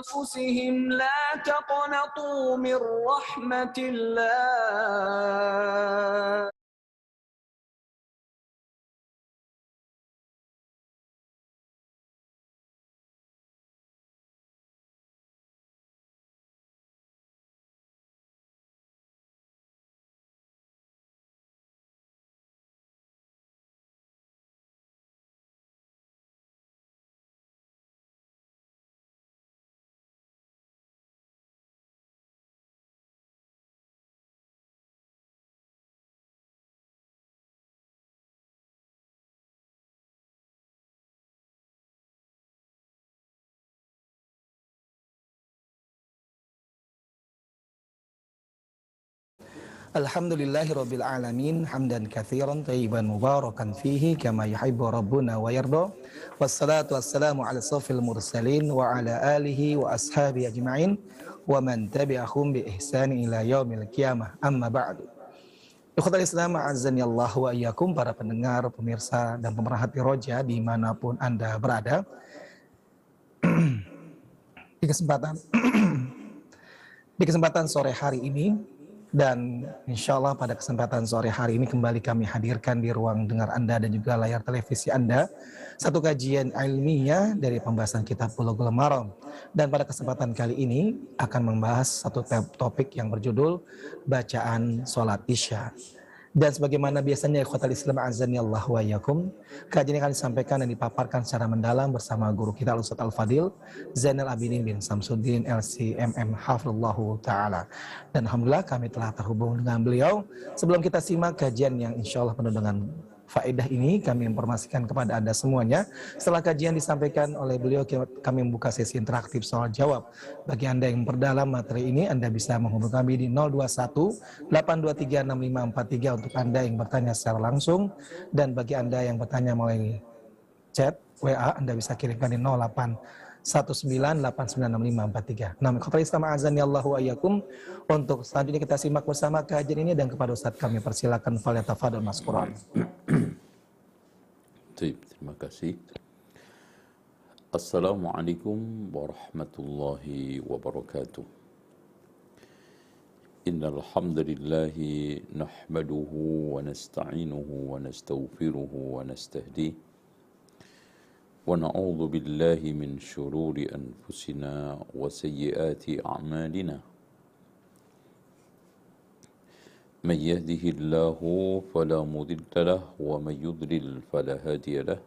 أنفسهم لا تقنطوا من رحمة الله. Alhamdulillahirabbil alamin hamdan katsiran tayyiban mubarakan fihi kama yuhibbu rabbuna wa yarda. Wassalatu wassalamu ala safil mursalin wa ala alihi wa ashabi ajma'in wa man tabi'ahum bi ihsani ila yaumil qiyamah. Amma ba'du. Ikhwatal Islam azani Allah wa iyyakum para pendengar, pemirsa dan pemerhati roja di mana pun Anda berada. di kesempatan di kesempatan sore hari ini dan insya Allah pada kesempatan sore hari ini kembali kami hadirkan di ruang dengar Anda dan juga layar televisi Anda satu kajian ilmiah dari pembahasan kitab Bulughul Maram. Dan pada kesempatan kali ini akan membahas satu topik yang berjudul bacaan sholat isya. Dan sebagaimana biasanya ikhwatal Islam azani Allah wa yakum, kajian akan disampaikan dan dipaparkan secara mendalam bersama guru kita Ustaz Al-Fadil Zainal Abidin bin Samsudin LCMM Hafizullahu Ta'ala. Dan Alhamdulillah kami telah terhubung dengan beliau. Sebelum kita simak kajian yang insya Allah penuh dengan faedah ini kami informasikan kepada Anda semuanya. Setelah kajian disampaikan oleh beliau, kami membuka sesi interaktif soal jawab. Bagi Anda yang memperdalam materi ini, Anda bisa menghubungi kami di 021 823 6543 untuk Anda yang bertanya secara langsung. Dan bagi Anda yang bertanya melalui chat, WA, Anda bisa kirimkan di 08 1989543. Nah, kepada Islam azan ya Allah wa Untuk selanjutnya kita simak bersama kajian ini dan kepada Ustaz kami persilakan falyatafadhal Mas Quran. terima kasih. Assalamualaikum warahmatullahi wabarakatuh. Nahmaduhu wa nasta'inuhu wa nastaghfiruhu wa nastahdihi ونعوذ بالله من شرور أنفسنا وسيئات أعمالنا. من يهده الله فلا مضل له ومن يضلل فلا هادي له.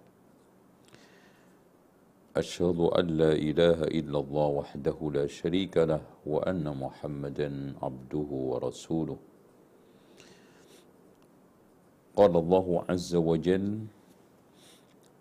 أشهد أن لا إله إلا الله وحده لا شريك له وأن محمدا عبده ورسوله. قال الله عز وجل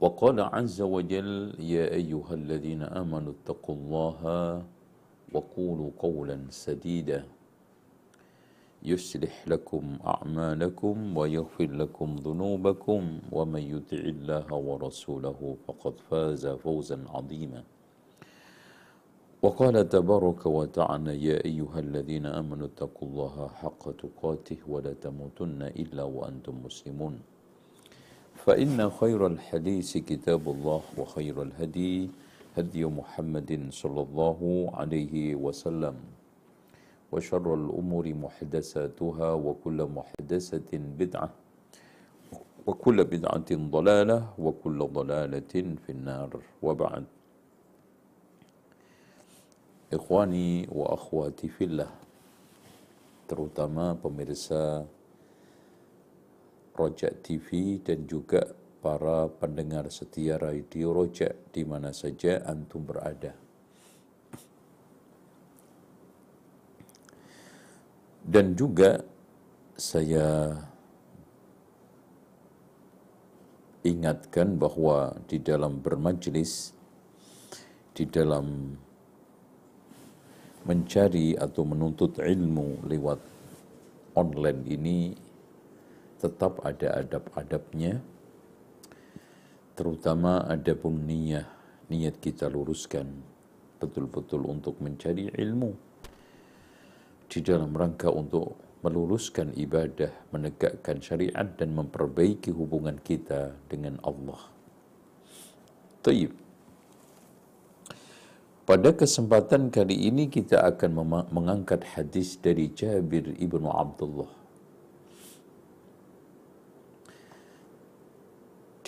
وقال عز وجل يا أيها الذين آمنوا اتقوا الله وقولوا قولا سديدا يصلح لكم أعمالكم ويغفر لكم ذنوبكم ومن يطع الله ورسوله فقد فاز فوزا عظيما. وقال تبارك وتعالى يا أيها الذين آمنوا اتقوا الله حق تقاته ولا تموتن إلا وأنتم مسلمون. فإن خير الحديث كتاب الله وخير الهدي هدي محمد صلى الله عليه وسلم وشر الأمور محدثاتها وكل محدثة بدعة وكل بدعة ضلالة وكل ضلالة في النار وبعد. إخواني وأخواتي في الله terutama pemirsa Rojak TV dan juga para pendengar setia Radio Rojak di mana saja antum berada. Dan juga saya ingatkan bahwa di dalam bermajlis, di dalam mencari atau menuntut ilmu lewat online ini tetap ada adab-adabnya, terutama adabun niyah, niat kita luruskan betul-betul untuk mencari ilmu di dalam rangka untuk meluruskan ibadah, menegakkan syariat dan memperbaiki hubungan kita dengan Allah. Taib. Pada kesempatan kali ini kita akan mengangkat hadis dari Jabir ibnu Abdullah.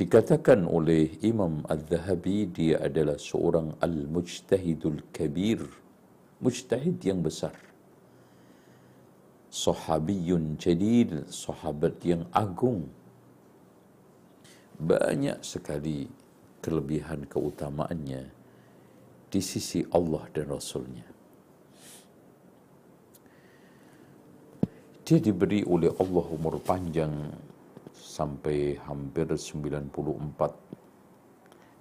Dikatakan oleh Imam Al-Zahabi dia adalah seorang al-mujtahidul kabir, mujtahid yang besar sahabiyun jadid, sahabat yang agung. Banyak sekali kelebihan keutamaannya di sisi Allah dan Rasulnya. Dia diberi oleh Allah umur panjang sampai hampir 94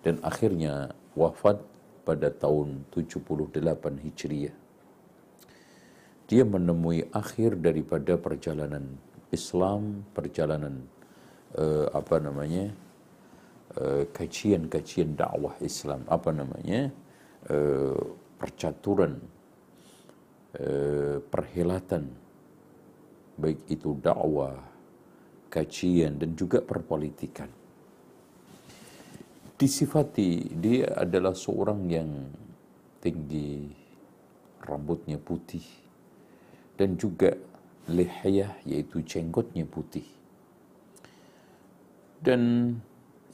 dan akhirnya wafat pada tahun 78 Hijriah. Dia menemui akhir daripada perjalanan Islam, perjalanan uh, apa namanya uh, kajian-kajian dakwah Islam, apa namanya uh, percaturan, uh, perhelatan, baik itu dakwah, kajian dan juga perpolitikan. Disifati dia adalah seorang yang tinggi, rambutnya putih, dan juga lihayah yaitu jenggotnya putih. Dan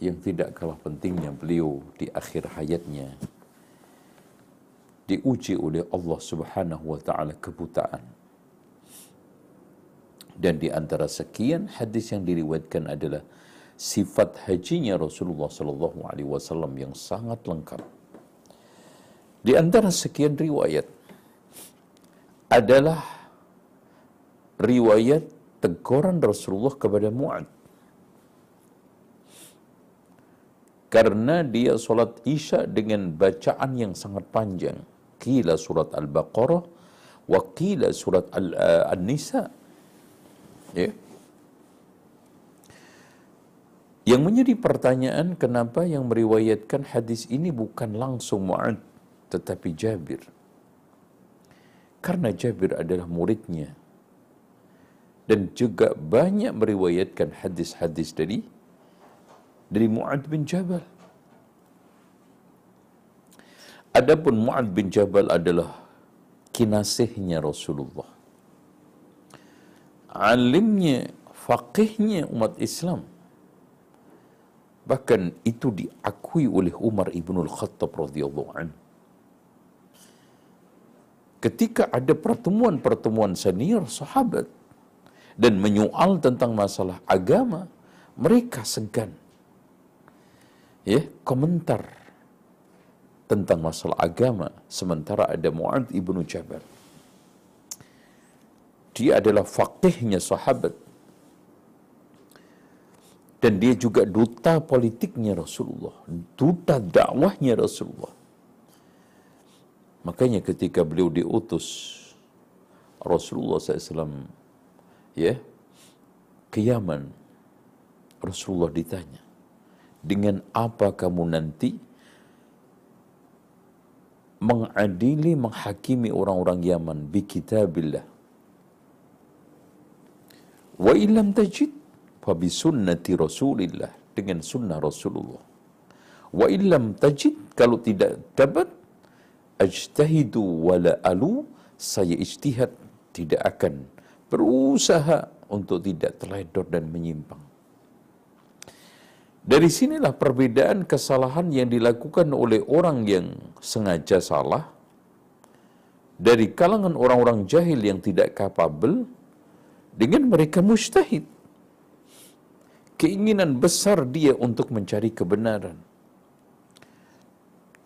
yang tidak kalah pentingnya beliau di akhir hayatnya diuji oleh Allah Subhanahu wa taala kebutaan. Dan di antara sekian hadis yang diriwayatkan adalah sifat hajinya Rasulullah sallallahu alaihi wasallam yang sangat lengkap. Di antara sekian riwayat adalah riwayat teguran Rasulullah kepada Mu'ad. Karena dia solat isya dengan bacaan yang sangat panjang. Kila surat Al-Baqarah, wa kila surat uh, An-Nisa. Ya. Yang menjadi pertanyaan kenapa yang meriwayatkan hadis ini bukan langsung Mu'ad, tetapi Jabir. Karena Jabir adalah muridnya dan juga banyak meriwayatkan hadis-hadis dari dari Mu'ad bin Jabal. Adapun Mu'ad bin Jabal adalah kinasihnya Rasulullah. Alimnya, faqihnya umat Islam. Bahkan itu diakui oleh Umar ibn al-Khattab radhiyallahu anhu. Ketika ada pertemuan-pertemuan senior sahabat, dan menyoal tentang masalah agama, mereka segan. Ya, komentar tentang masalah agama sementara ada Mu'ad ibnu Jabal. Dia adalah faqihnya sahabat. Dan dia juga duta politiknya Rasulullah. Duta dakwahnya Rasulullah. Makanya ketika beliau diutus Rasulullah SAW ya ke Yaman Rasulullah ditanya dengan apa kamu nanti mengadili menghakimi orang-orang Yaman bi kitabillah wa illam tajid fa bi sunnati Rasulillah dengan sunnah Rasulullah wa illam tajid kalau tidak dapat ajtahidu wala alu saya ijtihad tidak akan berusaha untuk tidak terledor dan menyimpang. Dari sinilah perbedaan kesalahan yang dilakukan oleh orang yang sengaja salah dari kalangan orang-orang jahil yang tidak kapabel dengan mereka mustahid. Keinginan besar dia untuk mencari kebenaran.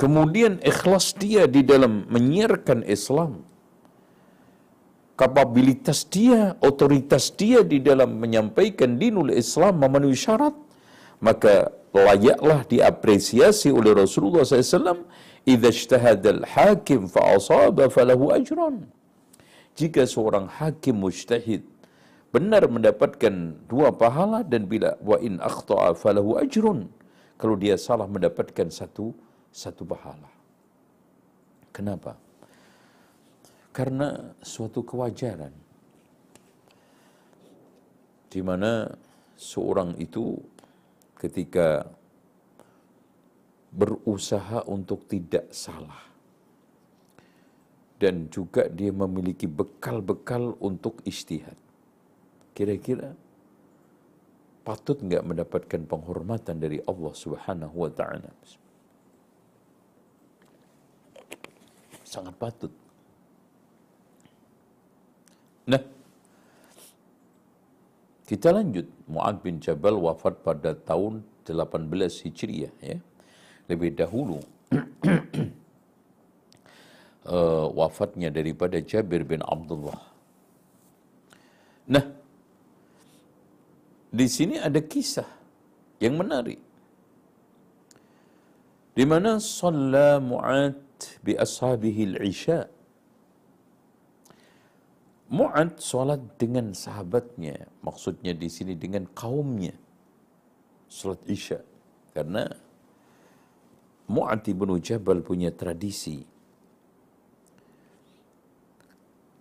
Kemudian ikhlas dia di dalam menyiarkan Islam kapabilitas dia, otoritas dia di dalam menyampaikan dinul Islam memenuhi syarat, maka layaklah diapresiasi oleh Rasulullah SAW idza ijtahada al-hakim fa asaba falahu ajran jika seorang hakim mujtahid benar mendapatkan dua pahala dan bila wa in akhta'a falahu ajrun kalau dia salah mendapatkan satu satu pahala. Kenapa? Karena suatu kewajaran. Di mana seorang itu ketika berusaha untuk tidak salah dan juga dia memiliki bekal-bekal untuk istihad. Kira-kira patut nggak mendapatkan penghormatan dari Allah Subhanahu wa taala? Sangat patut. Nah, kita lanjut. Mu'ad bin Jabal wafat pada tahun 18 Hijriah ya. Lebih dahulu uh, wafatnya daripada Jabir bin Abdullah. Nah, di sini ada kisah yang menarik. Di mana salla Mu'ad bi ashabihi al-isya. Mu'ad salat dengan sahabatnya, maksudnya di sini dengan kaumnya. Salat isya. Karena Mu'ad ibn Jabal punya tradisi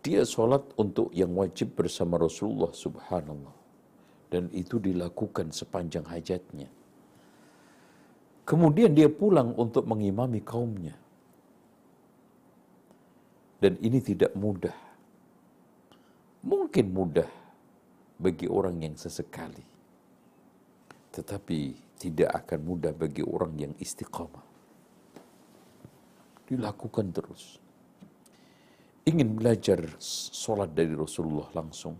dia sholat untuk yang wajib bersama Rasulullah subhanallah. Dan itu dilakukan sepanjang hajatnya. Kemudian dia pulang untuk mengimami kaumnya. Dan ini tidak mudah. Mungkin mudah bagi orang yang sesekali. Tetapi tidak akan mudah bagi orang yang istiqamah. Dilakukan terus ingin belajar solat dari Rasulullah langsung,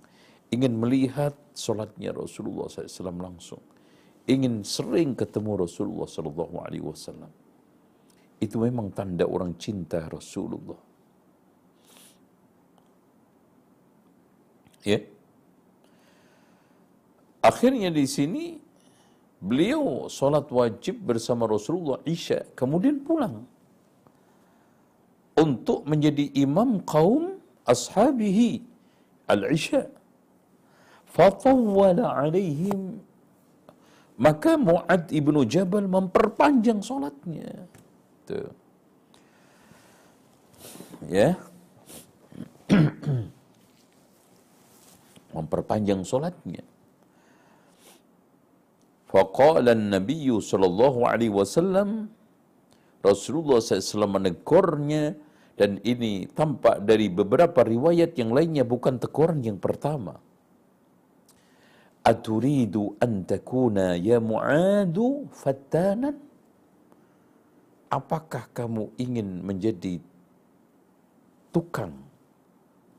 ingin melihat solatnya Rasulullah SAW langsung, ingin sering ketemu Rasulullah SAW. Itu memang tanda orang cinta Rasulullah. Ya. Akhirnya di sini beliau solat wajib bersama Rasulullah Isya, kemudian pulang untuk menjadi imam kaum ashabihi al-isya. Fatawwala alaihim maka Mu'ad ibnu Jabal memperpanjang solatnya. Tuh. Ya. memperpanjang solatnya. Faqala an-nabiy sallallahu alaihi wasallam Rasulullah SAW menegurnya dan ini tampak dari beberapa riwayat yang lainnya bukan teguran yang pertama. Aturidu an takuna ya mu'adu fattanan? Apakah kamu ingin menjadi tukang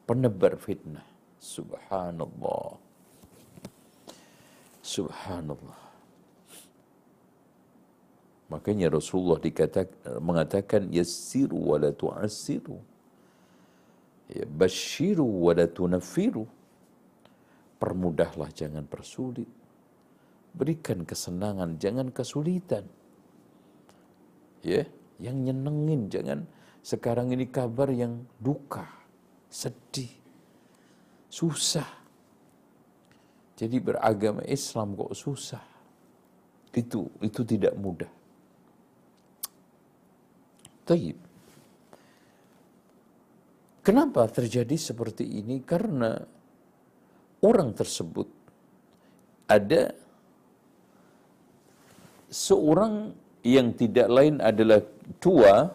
penebar fitnah? Subhanallah. Subhanallah. Makanya Rasulullah dikatakan, mengatakan yassiru wa la tu'assiru. Ya, basyiru wa la tunaffiru. Permudahlah jangan persulit. Berikan kesenangan jangan kesulitan. Ya, yang nyenengin jangan sekarang ini kabar yang duka, sedih, susah. Jadi beragama Islam kok susah. Itu itu tidak mudah. Taib. Kenapa terjadi seperti ini? Karena orang tersebut ada seorang yang tidak lain adalah tua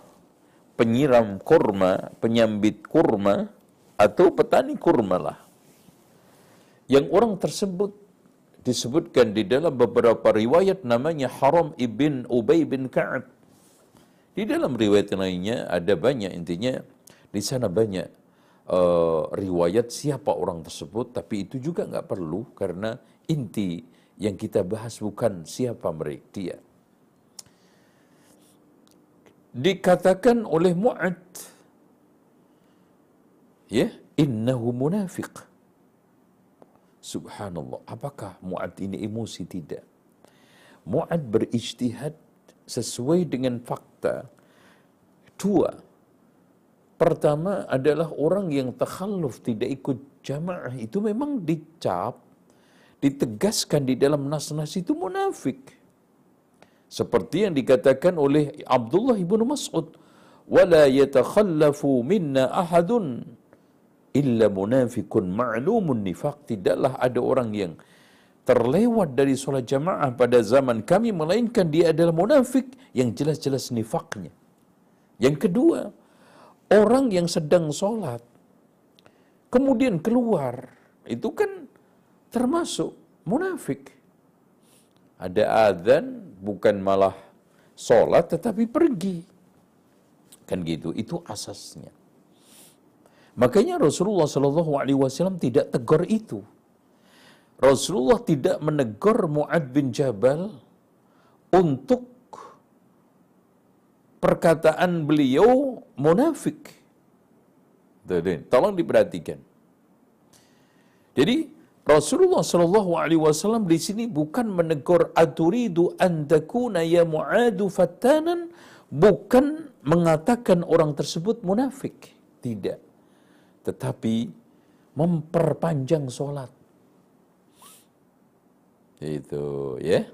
penyiram kurma, penyambit kurma, atau petani kurma lah. Yang orang tersebut disebutkan di dalam beberapa riwayat namanya Haram ibn Ubay bin Ka'ab. Di dalam riwayat lainnya ada banyak intinya di sana banyak uh, riwayat siapa orang tersebut tapi itu juga nggak perlu karena inti yang kita bahas bukan siapa mereka dia. Dikatakan oleh Mu'ad ya innahu munafiq. Subhanallah, apakah Mu'ad ini emosi tidak? Mu'ad berijtihad sesuai dengan fakta. Dua, Pertama adalah orang yang takhalluf tidak ikut jamaah itu memang dicap, ditegaskan di dalam nas-nas itu munafik. Seperti yang dikatakan oleh Abdullah ibnu Mas'ud, "Wala yatakhallafu minna ahadun illa munafikun ma'lumun nifaq." Tidaklah ada orang yang terlewat dari solat jamaah pada zaman kami melainkan dia adalah munafik yang jelas-jelas nifaknya. Yang kedua, orang yang sedang sholat kemudian keluar itu kan termasuk munafik. Ada adzan bukan malah sholat tetapi pergi. Kan gitu, itu asasnya. Makanya Rasulullah Shallallahu Alaihi Wasallam tidak tegur itu. Rasulullah tidak menegur Muad bin Jabal untuk perkataan beliau munafik. Tolong diperhatikan. Jadi Rasulullah Shallallahu Alaihi Wasallam di sini bukan menegur aturidu andakuna ya muadu fatanan, bukan mengatakan orang tersebut munafik, tidak. Tetapi memperpanjang sholat. Itu ya.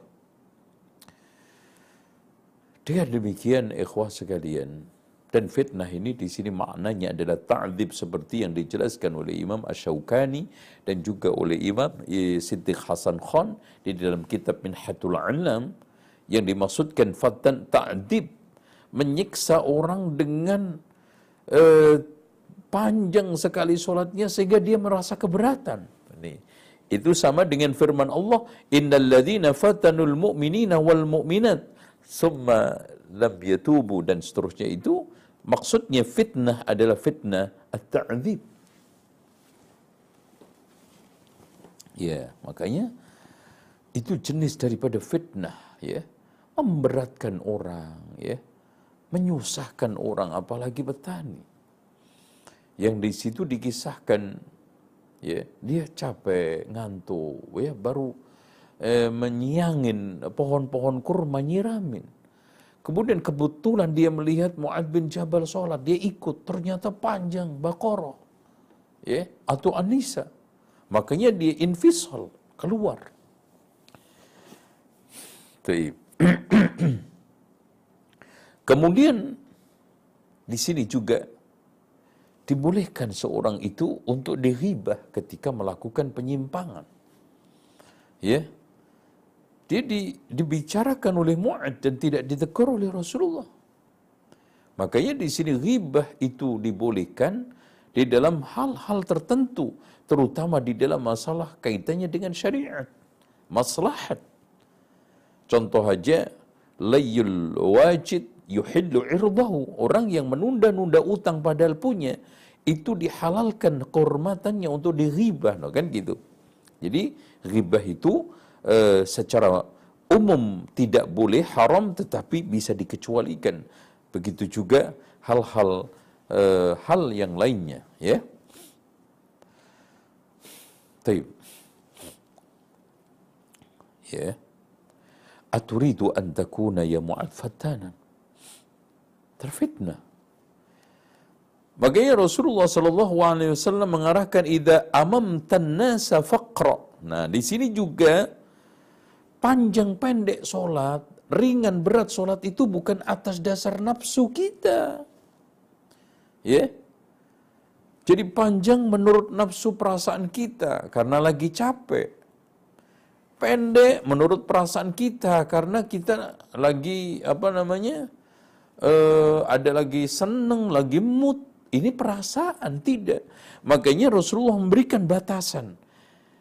Dengan demikian ikhwah sekalian, dan fitnah ini di sini maknanya adalah ta'dzib seperti yang dijelaskan oleh Imam Ash-Shawkani dan juga oleh Imam Siddiq Hasan Khan di dalam kitab Minhatul Alam yang dimaksudkan fatan ta'dzib menyiksa orang dengan uh, panjang sekali solatnya sehingga dia merasa keberatan. Ini itu sama dengan firman Allah, "Innal ladzina fatanul mu'minina wal mu'minat summa lam yatubu" dan seterusnya itu Maksudnya fitnah adalah fitnah at-ta'dzib. Ya, makanya itu jenis daripada fitnah, ya. Memberatkan orang, ya. Menyusahkan orang apalagi petani. Yang di situ dikisahkan ya, dia capek, ngantuk, ya, baru eh, menyiangin pohon-pohon kurma nyiramin Kemudian kebetulan dia melihat Mu'ad bin Jabal sholat, dia ikut, ternyata panjang Baqarah ya, atau Anisa. Makanya dia infisal, keluar. Kemudian di sini juga dibolehkan seorang itu untuk diribah ketika melakukan penyimpangan. Ya, dia di, dibicarakan oleh Mu'ad dan tidak ditegur oleh Rasulullah. Makanya di sini ghibah itu dibolehkan di dalam hal-hal tertentu, terutama di dalam masalah kaitannya dengan syariat, maslahat. Contoh aja, layul wajid yuhillu irdahu. Orang yang menunda-nunda utang padahal punya, itu dihalalkan kehormatannya untuk diribah, no, kan gitu. Jadi ribah itu uh, secara umum tidak boleh haram tetapi bisa dikecualikan. Begitu juga hal-hal uh, hal yang lainnya, ya. Taib. Ya. Aturidu an takuna ya mu'ad. Terfitnah. Makanya Rasulullah sallallahu alaihi wasallam mengarahkan idza amamtan nasa faqra. Nah, di sini juga panjang pendek sholat, ringan berat sholat itu bukan atas dasar nafsu kita. Ya. Jadi panjang menurut nafsu perasaan kita karena lagi capek. Pendek menurut perasaan kita karena kita lagi apa namanya? Uh, ada lagi seneng, lagi mood. Ini perasaan tidak. Makanya Rasulullah memberikan batasan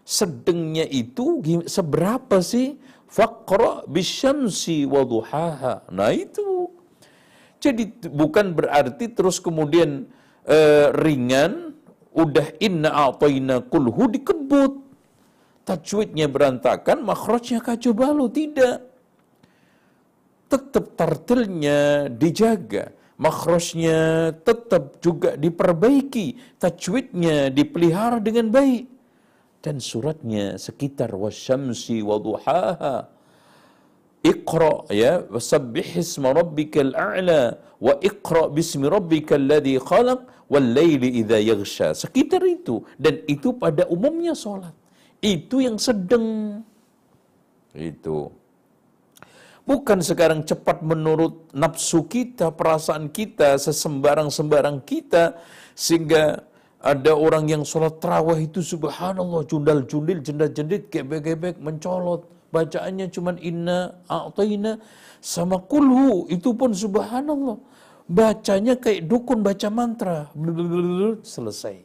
sedengnya itu seberapa sih faqra bisyamsi wa duhaha. Nah itu. Jadi bukan berarti terus kemudian uh, ringan udah inna a'tayna kulhu dikebut. Tajwidnya berantakan, makhrajnya kacau balau. Tidak. Tetap tartilnya dijaga. Makhrajnya tetap juga diperbaiki. Tajwidnya dipelihara dengan baik dan suratnya sekitar wasyamsi wa duhaha Iqra ya wasabbih isma rabbikal a'la wa iqra bismi rabbikal ladzi khalaq wal laili idza yaghsha. Sekitar itu dan itu pada umumnya salat. Itu yang sedang itu. Bukan sekarang cepat menurut nafsu kita, perasaan kita, sesembarang-sembarang kita, sehingga ada orang yang sholat terawih itu subhanallah, jundal-jundil, jendat-jendit, gebek-gebek, mencolot. Bacaannya cuman inna, a'tayna, sama kulhu. Itu pun subhanallah. Bacanya kayak dukun baca mantra. Selesai.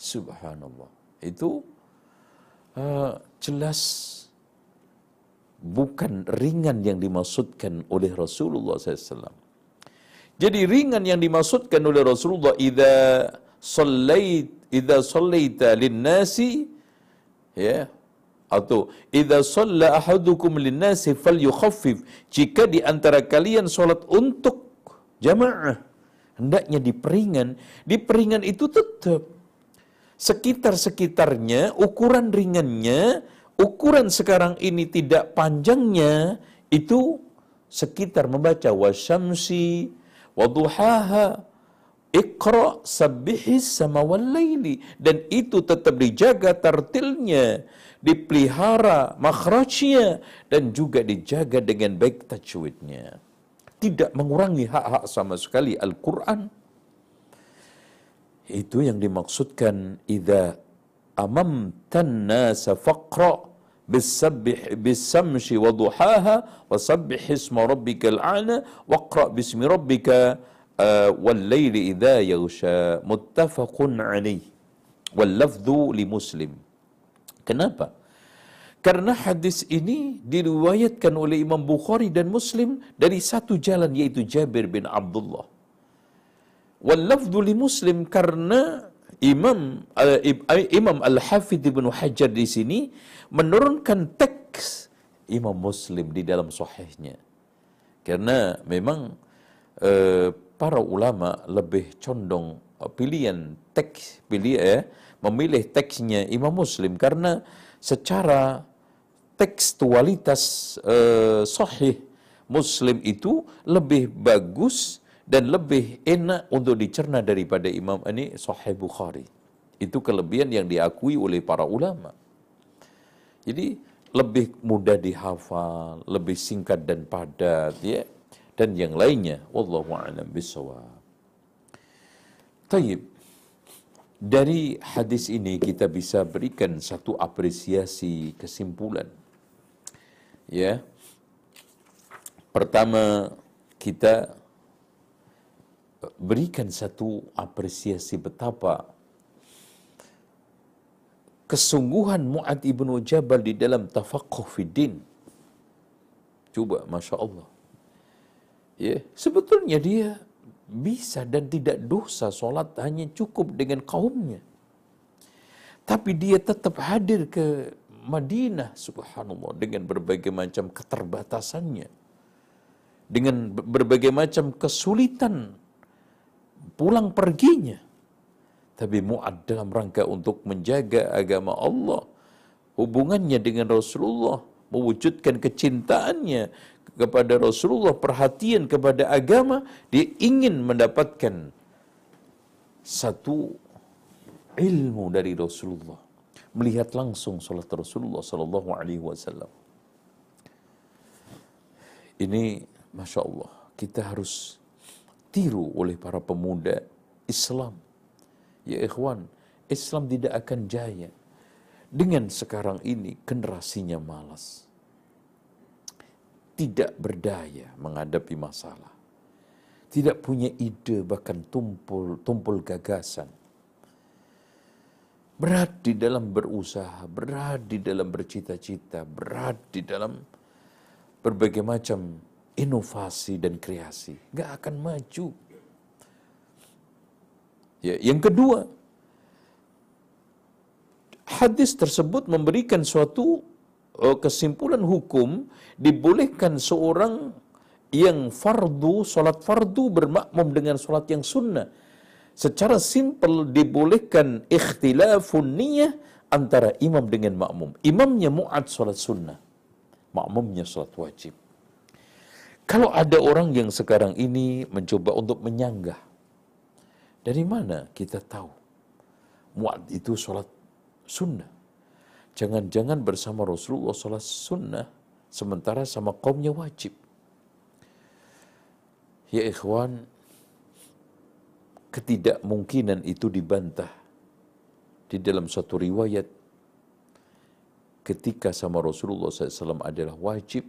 Subhanallah. Itu uh, jelas bukan ringan yang dimaksudkan oleh Rasulullah SAW. Jadi ringan yang dimaksudkan oleh Rasulullah idza sallait idza sallaita lin-nasi ya. Atau idza shalla ahadukum lin-nasi falyukhaffif. Jika di antara kalian salat untuk jamaah hendaknya diperingan. Diperingan itu tetap. Sekitar-sekitarnya ukuran ringannya ukuran sekarang ini tidak panjangnya itu sekitar membaca wasyamsi waduhaha ikra sabbihis sama walaili dan itu tetap dijaga tartilnya dipelihara makhrajnya dan juga dijaga dengan baik tajwidnya tidak mengurangi hak-hak sama sekali Al-Quran itu yang dimaksudkan idza amamtan nasa faqra بالسبح بالسمش وضحاها وسبح اسم ربك الأعلى واقرأ باسم ربك Eh, walaili idza yaghsha muttafaqun alaih wal lafdhu li muslim kenapa karena hadis ini diriwayatkan oleh Imam Bukhari dan Muslim dari satu jalan yaitu Jabir bin Abdullah. Wal lafdhu li Muslim karena Imam uh, Imam Al-Hafidh Ibn Hajar di sini menurunkan teks Imam Muslim di dalam sahihnya. Karena memang uh, para ulama lebih condong uh, pilihan teks pilih eh, memilih teksnya Imam Muslim karena secara tekstualitas uh, sahih Muslim itu lebih bagus dan lebih enak untuk dicerna daripada Imam ini Sahih Bukhari. Itu kelebihan yang diakui oleh para ulama. Jadi lebih mudah dihafal, lebih singkat dan padat ya dan yang lainnya. Wallahu a'lam bishawab. Taib. Dari hadis ini kita bisa berikan satu apresiasi kesimpulan. Ya. Pertama, kita berikan satu apresiasi betapa kesungguhan Mu'ad ibnu Jabal di dalam tafaqquh fiddin. Coba, Masya Allah. Ya, sebetulnya dia bisa dan tidak dosa solat hanya cukup dengan kaumnya. Tapi dia tetap hadir ke Madinah, subhanallah, dengan berbagai macam keterbatasannya. Dengan berbagai macam kesulitan pulang perginya. Tapi Mu'ad dalam rangka untuk menjaga agama Allah, hubungannya dengan Rasulullah, mewujudkan kecintaannya kepada Rasulullah, perhatian kepada agama, dia ingin mendapatkan satu ilmu dari Rasulullah. Melihat langsung salat Rasulullah Sallallahu Alaihi Wasallam. Ini, masya Allah, kita harus ditiru oleh para pemuda Islam. Ya ikhwan, Islam tidak akan jaya dengan sekarang ini generasinya malas. Tidak berdaya menghadapi masalah. Tidak punya ide bahkan tumpul tumpul gagasan. Berat di dalam berusaha, berat di dalam bercita-cita, berat di dalam berbagai macam inovasi dan kreasi. Nggak akan maju. Ya, yang kedua, hadis tersebut memberikan suatu kesimpulan hukum dibolehkan seorang yang fardu, solat fardu bermakmum dengan solat yang sunnah. Secara simpel dibolehkan ikhtilafun niyah antara imam dengan makmum. Imamnya mu'ad solat sunnah. Makmumnya solat wajib. Kalau ada orang yang sekarang ini mencoba untuk menyanggah Dari mana kita tahu? Mu'ad itu sholat sunnah. Jangan-jangan bersama Rasulullah sholat sunnah, sementara sama kaumnya wajib. Ya ikhwan, ketidakmungkinan itu dibantah di dalam suatu riwayat ketika sama Rasulullah SAW adalah wajib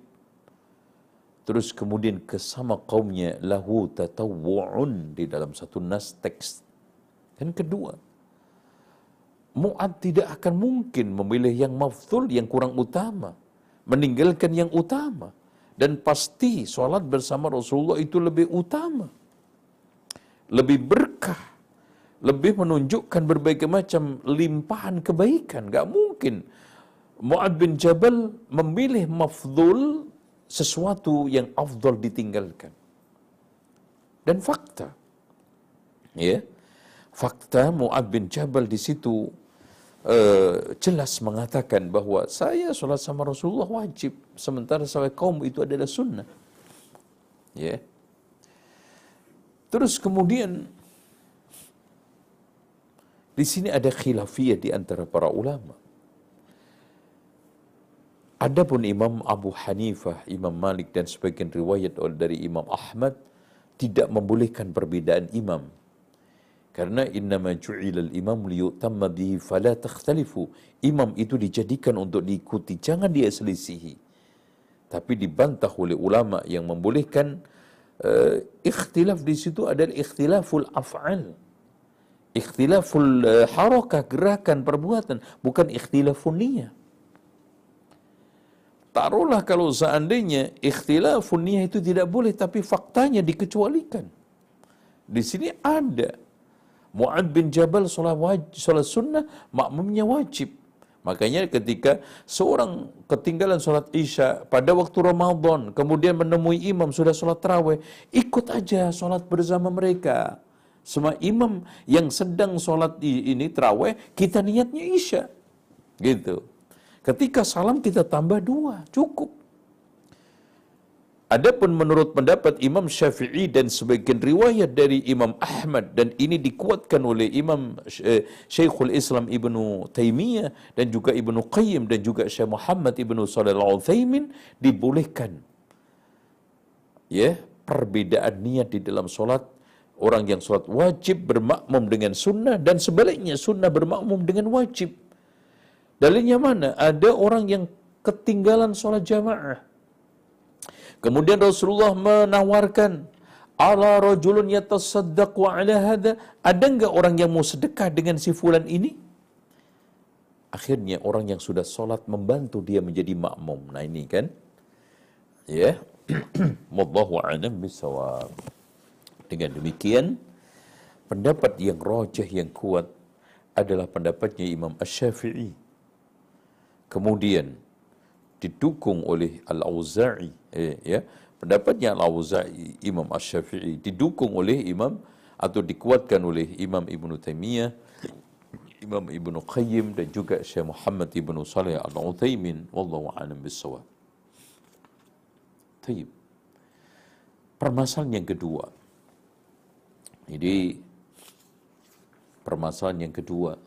terus kemudian kesama kaumnya lahu tatawu'un di dalam satu nas teks dan kedua Mu'ad tidak akan mungkin memilih yang maftul yang kurang utama meninggalkan yang utama dan pasti sholat bersama Rasulullah itu lebih utama lebih berkah lebih menunjukkan berbagai macam limpahan kebaikan gak mungkin Mu'ad bin Jabal memilih mafdul sesuatu yang afdol ditinggalkan. Dan fakta. Ya. Fakta Mu'ad bin Jabal di situ uh, jelas mengatakan bahwa saya sholat sama Rasulullah wajib. Sementara sampai kaum itu adalah sunnah. Ya. Terus kemudian di sini ada khilafiyah di antara para ulama. Adapun Imam Abu Hanifah, Imam Malik dan sebagian riwayat dari Imam Ahmad tidak membolehkan perbedaan imam. Karena innama ju'ilal imam liyutamma bihi fala takhtalifu. Imam itu dijadikan untuk diikuti, jangan dia selisihi. Tapi dibantah oleh ulama yang membolehkan uh, ikhtilaf di situ adalah ikhtilaful af'al. Ikhtilaful uh, harakah, gerakan, perbuatan, bukan ikhtilafun niyah. Taruhlah kalau seandainya ikhtilafun niyah itu tidak boleh tapi faktanya dikecualikan. Di sini ada Mu'ad bin Jabal sholat, wajib, sholat sunnah, makmumnya wajib. Makanya ketika seorang ketinggalan sholat isya pada waktu Ramadan, kemudian menemui imam sudah sholat terawih, ikut aja sholat bersama mereka. Semua imam yang sedang sholat ini terawih, kita niatnya isya. Gitu. Ketika salam kita tambah dua, cukup. Adapun menurut pendapat Imam Syafi'i dan sebagian riwayat dari Imam Ahmad dan ini dikuatkan oleh Imam eh, Syekhul Islam Ibnu Taimiyah dan juga Ibnu Qayyim dan juga Syekh Muhammad Ibnu Shalih Al-Utsaimin dibolehkan ya perbedaan niat di dalam solat orang yang solat wajib bermakmum dengan sunnah dan sebaliknya sunnah bermakmum dengan wajib Dalilnya mana? Ada orang yang ketinggalan sholat jamaah. Kemudian Rasulullah menawarkan, ala rajulun yatasaddaqu ala hada. Ada enggak orang yang mau sedekah dengan si fulan ini? Akhirnya orang yang sudah sholat membantu dia menjadi makmum. Nah ini kan. Ya. Wallahu a'lam bisawab. Dengan demikian, pendapat yang rojah yang kuat adalah pendapatnya Imam Ash-Syafi'i kemudian didukung oleh Al-Auza'i eh, ya pendapatnya Al-Auza'i Imam Asy-Syafi'i didukung oleh Imam atau dikuatkan oleh Imam Ibnu Taimiyah Imam Ibnu Qayyim dan juga Syekh Muhammad Ibnu Saleh Al-Utsaimin wallahu a'lam bissawab. Tayyib. Permasalahan yang kedua. Jadi permasalahan yang kedua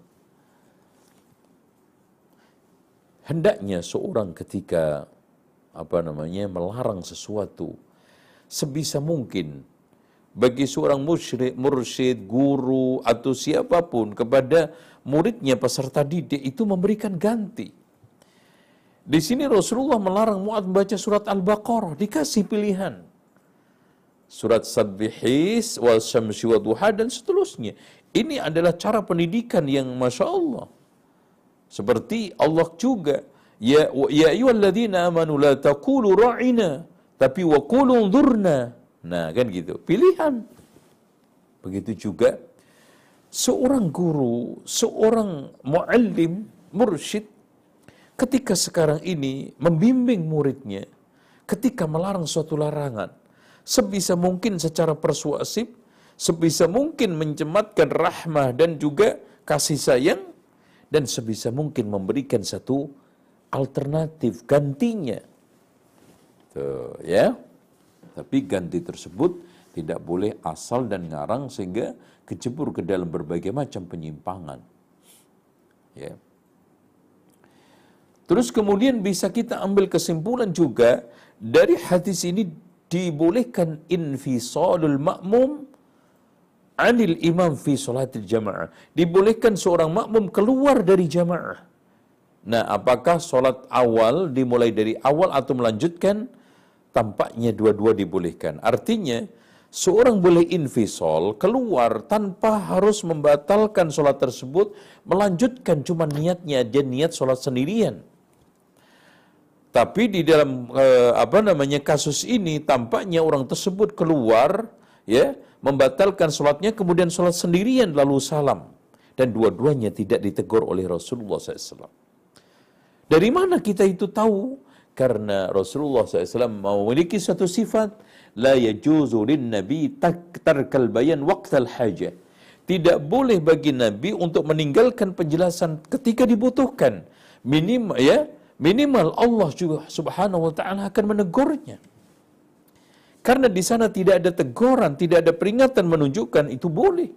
hendaknya seorang ketika apa namanya melarang sesuatu sebisa mungkin bagi seorang musyrik, mursyid, guru atau siapa pun kepada muridnya peserta didik itu memberikan ganti. Di sini Rasulullah melarang Mu'ad membaca surat Al-Baqarah, dikasih pilihan. Surat Sabbihis, wal syamsi wa duha dan seterusnya. Ini adalah cara pendidikan yang Masya Allah seperti Allah juga ya ya ayyuhalladzina amanu la taqulu ra'ina tapi wa qulu dhurna. Nah, kan gitu. Pilihan. Begitu juga seorang guru, seorang muallim, mursyid ketika sekarang ini membimbing muridnya ketika melarang suatu larangan sebisa mungkin secara persuasif sebisa mungkin mencematkan rahmah dan juga kasih sayang dan sebisa mungkin memberikan satu alternatif gantinya. Tuh, ya. Tapi ganti tersebut Tidak boleh asal dan ngarang sehingga kecebur ke dalam berbagai macam penyimpangan. Ya. Terus kemudian bisa kita ambil kesimpulan juga dari hadis ini dibolehkan infisalul makmum anil imam fi salatil jamaah. Dibolehkan seorang makmum keluar dari jamaah. Nah, apakah solat awal dimulai dari awal atau melanjutkan? Tampaknya dua-dua dibolehkan. Artinya, seorang boleh infisol, keluar tanpa harus membatalkan solat tersebut, melanjutkan cuma niatnya, dia niat solat sendirian. Tapi di dalam eh, apa namanya kasus ini tampaknya orang tersebut keluar ya membatalkan sholatnya kemudian sholat sendirian lalu salam dan dua-duanya tidak ditegur oleh Rasulullah SAW. Dari mana kita itu tahu? Karena Rasulullah SAW memiliki satu sifat la yajuzu lin nabi tarkal bayan waqtal hajah. Tidak boleh bagi nabi untuk meninggalkan penjelasan ketika dibutuhkan. Minimal ya, minimal Allah juga Subhanahu wa taala akan menegurnya. Karena di sana tidak ada teguran, tidak ada peringatan menunjukkan itu boleh.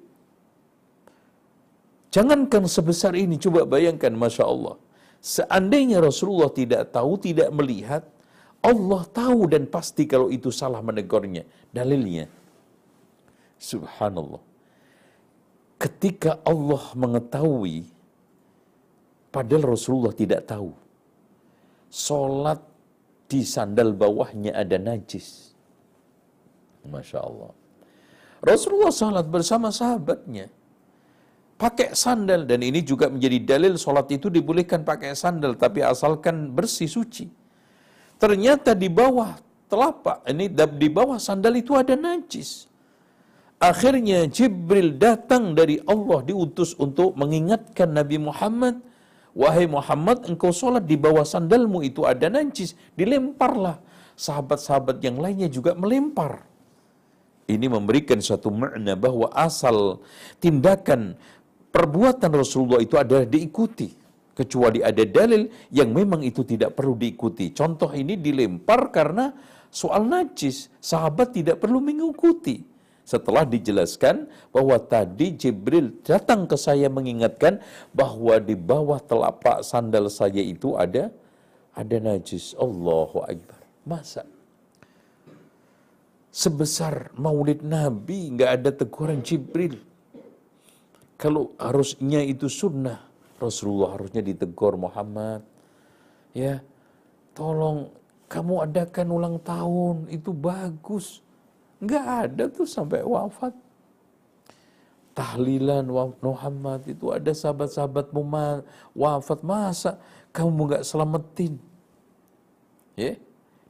Jangankan sebesar ini, coba bayangkan, Masya Allah. Seandainya Rasulullah tidak tahu, tidak melihat, Allah tahu dan pasti kalau itu salah menegurnya. Dalilnya, Subhanallah. Ketika Allah mengetahui, padahal Rasulullah tidak tahu, Sholat di sandal bawahnya ada najis. Masya Allah. Rasulullah sholat bersama sahabatnya. Pakai sandal. Dan ini juga menjadi dalil sholat itu dibolehkan pakai sandal. Tapi asalkan bersih suci. Ternyata di bawah telapak, ini di bawah sandal itu ada najis. Akhirnya Jibril datang dari Allah diutus untuk mengingatkan Nabi Muhammad Wahai Muhammad, engkau sholat di bawah sandalmu itu ada najis. Dilemparlah. Sahabat-sahabat yang lainnya juga melempar. Ini memberikan satu makna bahwa asal tindakan perbuatan Rasulullah itu adalah diikuti. Kecuali ada dalil yang memang itu tidak perlu diikuti. Contoh ini dilempar karena soal najis. Sahabat tidak perlu mengikuti setelah dijelaskan bahwa tadi Jibril datang ke saya mengingatkan bahwa di bawah telapak sandal saya itu ada ada najis. Allahu Akbar. Masa? Sebesar maulid Nabi nggak ada teguran Jibril. Kalau harusnya itu sunnah, Rasulullah harusnya ditegur Muhammad. Ya, tolong kamu adakan ulang tahun, itu bagus Nggak ada tuh sampai wafat. Tahlilan Muhammad itu ada sahabat-sahabat wafat. Masa kamu nggak selamatin? Ya?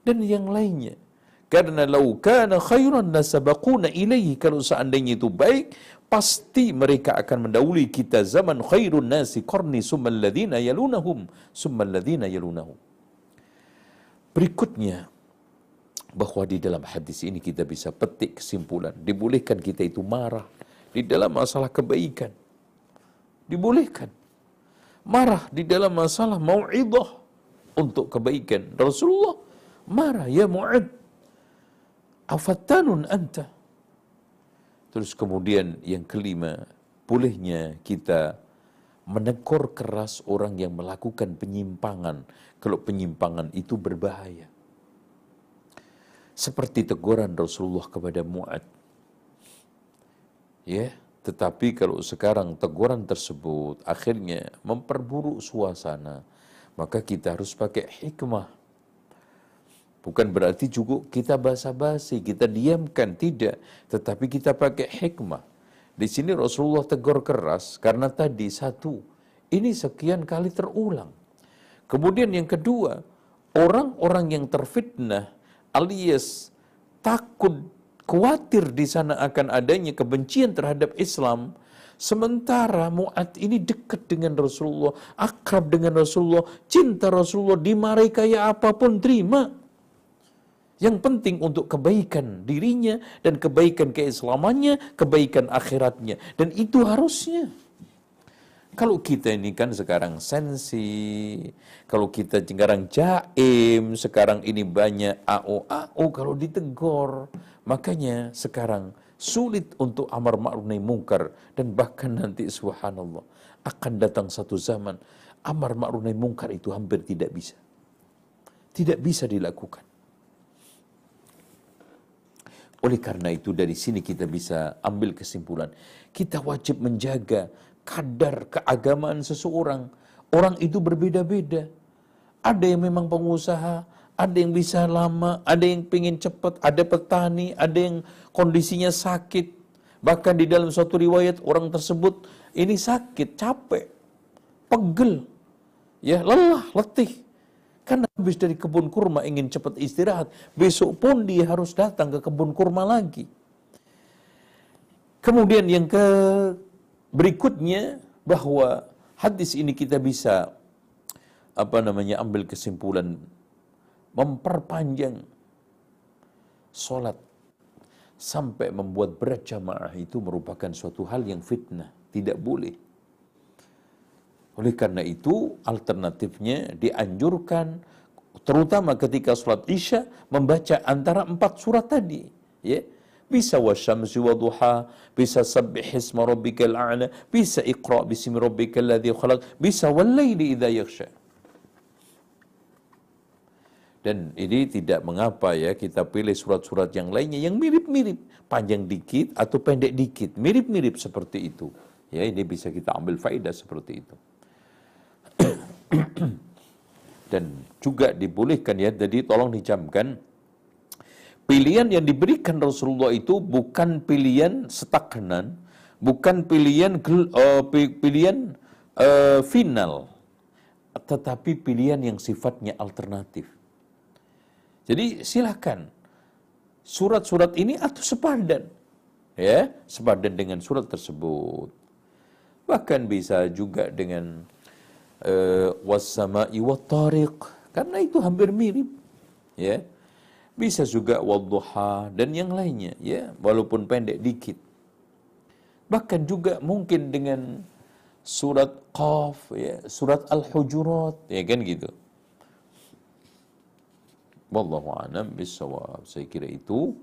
Dan yang lainnya. Karena lau kana khairan nasabaquna ilaihi kalau seandainya itu baik pasti mereka akan mendahului kita zaman khairun nasi qarni summal ladzina yalunahum summal ladzina yalunahum. Berikutnya bahwa di dalam hadis ini kita bisa petik kesimpulan. Dibolehkan kita itu marah di dalam masalah kebaikan. Dibolehkan. Marah di dalam masalah mau'idah untuk kebaikan. Rasulullah marah, ya mu'ad. Afattanun anta. Terus kemudian yang kelima, bolehnya kita menegur keras orang yang melakukan penyimpangan. Kalau penyimpangan itu berbahaya seperti teguran Rasulullah kepada Mu'ad. Ya, tetapi kalau sekarang teguran tersebut akhirnya memperburuk suasana, maka kita harus pakai hikmah. Bukan berarti cukup kita basa-basi, kita diamkan, tidak. Tetapi kita pakai hikmah. Di sini Rasulullah tegur keras karena tadi satu, ini sekian kali terulang. Kemudian yang kedua, orang-orang yang terfitnah alias takut khawatir di sana akan adanya kebencian terhadap Islam sementara Mu'ad ini dekat dengan Rasulullah akrab dengan Rasulullah cinta Rasulullah dimarahi kayak apa pun terima yang penting untuk kebaikan dirinya dan kebaikan keislamannya, kebaikan akhiratnya. Dan itu harusnya. Kalau kita ini kan sekarang sensi, kalau kita sekarang jaim, sekarang ini banyak AO, AO kalau ditegur. Makanya sekarang sulit untuk amar ma'ruf nahi mungkar dan bahkan nanti subhanallah akan datang satu zaman amar ma'ruf nahi mungkar itu hampir tidak bisa. Tidak bisa dilakukan. Oleh karena itu dari sini kita bisa ambil kesimpulan. Kita wajib menjaga kadar keagamaan seseorang. Orang itu berbeda-beda. Ada yang memang pengusaha, ada yang bisa lama, ada yang pengen cepat, ada petani, ada yang kondisinya sakit. Bahkan di dalam suatu riwayat orang tersebut ini sakit, capek, pegel, ya lelah, letih. Karena habis dari kebun kurma ingin cepat istirahat, besok pun dia harus datang ke kebun kurma lagi. Kemudian yang ke Berikutnya bahwa hadis ini kita bisa apa namanya ambil kesimpulan memperpanjang solat sampai membuat berat jamaah itu merupakan suatu hal yang fitnah, tidak boleh. Oleh karena itu alternatifnya dianjurkan terutama ketika sholat isya membaca antara empat surat tadi, ya bisa wasyamsi wa duha, bisa sabbih isma rabbikal a'la, bisa iqra bismi rabbikal ladzi khalaq, bisa walaili idza yaghsha. Dan ini tidak mengapa ya kita pilih surat-surat yang lainnya yang mirip-mirip, panjang dikit atau pendek dikit, mirip-mirip seperti itu. Ya, ini bisa kita ambil faedah seperti itu. Dan juga dibolehkan ya, jadi tolong dicamkan Pilihan yang diberikan Rasulullah itu bukan pilihan stagnan, bukan pilihan uh, pilihan uh, final, tetapi pilihan yang sifatnya alternatif. Jadi silakan surat-surat ini atau sepadan, ya sepadan dengan surat tersebut. Bahkan bisa juga dengan uh, wassama'i tariq karena itu hampir mirip, ya bisa juga wadduha dan yang lainnya ya, walaupun pendek dikit. Bahkan juga mungkin dengan surat Qaf ya, surat Al-Hujurat ya kan gitu. Wallahu a'lam bisawab. Saya kira itu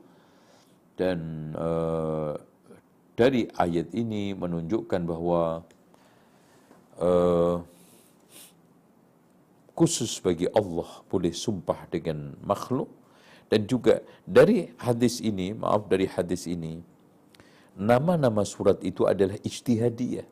dan uh, dari ayat ini menunjukkan bahwa uh, khusus bagi Allah boleh sumpah dengan makhluk dan juga dari hadis ini, maaf dari hadis ini, nama-nama surat itu adalah ijtihadiyah.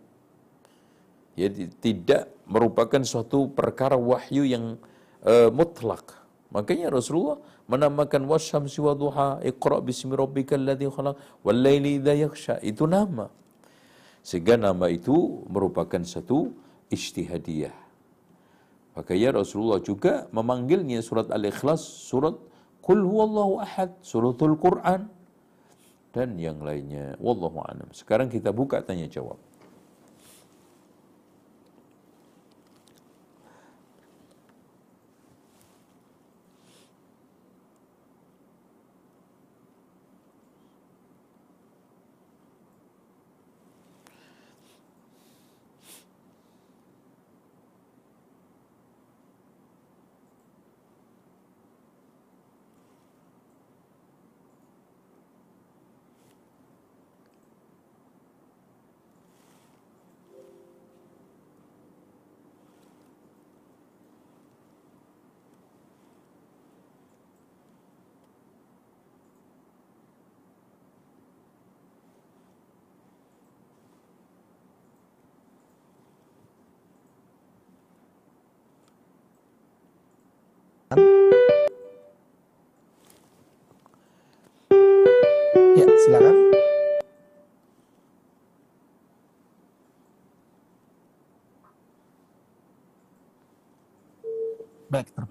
Jadi tidak merupakan suatu perkara wahyu yang uh, mutlak. Makanya Rasulullah menamakan wasyamsi wa duha, iqra bismi rabbikal ladzi khalaq, wal laili idza yaghsha. Itu nama. Sehingga nama itu merupakan satu ijtihadiyah. Makanya Rasulullah juga memanggilnya surat Al-Ikhlas surat Qul huwallahu ahad, suratul Quran dan yang lainnya. Wallahu a'lam. Sekarang kita buka tanya jawab.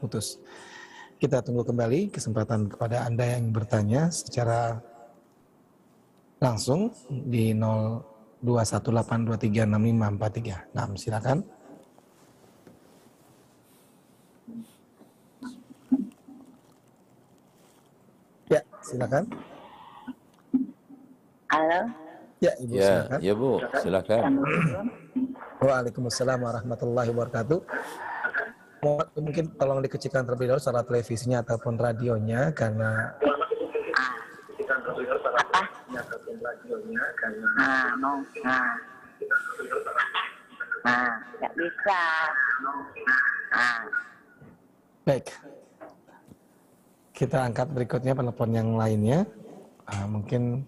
Terputus. Kita tunggu kembali kesempatan kepada Anda yang bertanya secara langsung di 0218236543. Nah, silakan. Ya, silakan. Halo. Ya, Ibu Ya, silakan. ya Bu, silakan. Waalaikumsalam warahmatullahi wabarakatuh. Mungkin tolong dikecilkan terlebih dahulu secara televisinya ataupun radionya karena apa? Nah, mau. Nah. Nah, nggak bisa. Nah, baik. Kita angkat berikutnya penelpon yang lainnya. Ah, mungkin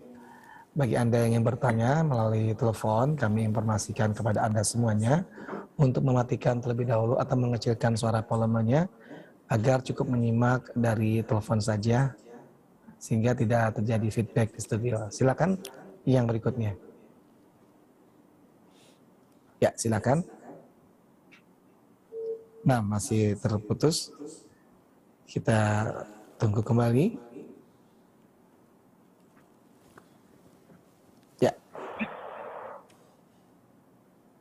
bagi Anda yang ingin bertanya melalui telepon, kami informasikan kepada Anda semuanya untuk mematikan terlebih dahulu atau mengecilkan suara volumenya agar cukup menyimak dari telepon saja sehingga tidak terjadi feedback di studio. Silakan yang berikutnya. Ya, silakan. Nah, masih terputus. Kita tunggu kembali. Ya.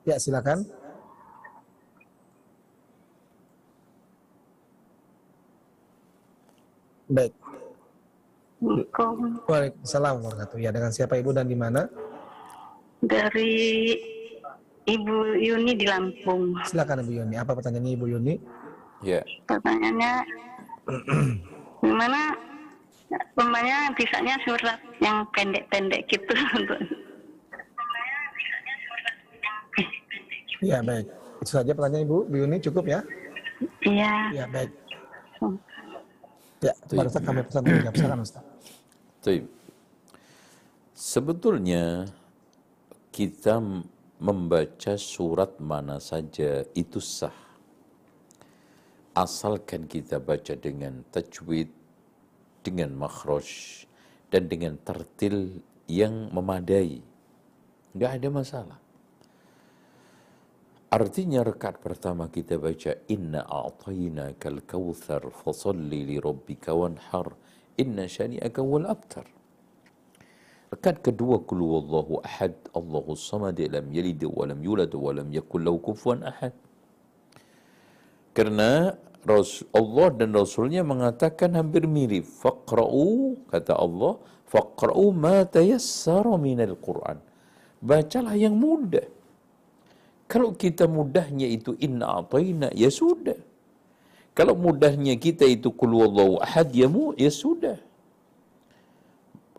Ya, silakan. Baik. Assalamualaikum. Waalaikumsalam warahmatullahi. Ya, dengan siapa Ibu dan di mana? Dari Ibu Yuni di Lampung. Silakan Ibu Yuni. Apa pertanyaannya Ibu Yuni? Ya, Pertanyaannya, gimana umpamanya bisanya surat yang pendek-pendek gitu untuk Ya, baik. Itu saja pertanyaan Ibu. Ibu Yuni cukup ya? Iya. Ya, baik. Ya, pada saat kami pesan menjawab. Silakan Ustaz. Baik. Sebetulnya kita membaca surat mana saja itu sah. Asalkan kita baca dengan tajwid, dengan makhraj, dan dengan tertil yang memadai. Nggak ada masalah. Artinya rekat pertama kita baca Inna a'tayna kal kawthar fasalli li rabbika wanhar Inna syani'aka wal abtar Rekat kedua Kul wallahu ahad Allahu samad lam yalid wa yulad wa yakul ahad Karena Allah dan Rasulnya mengatakan hampir mirip. Faqra'u, kata Allah, faqra'u ma tayassara minal Qur'an. Bacalah yang mudah. Kalau kita mudahnya itu inna ataina, ya sudah. Kalau mudahnya kita itu kul wallahu ahad, ya, mu, ya sudah.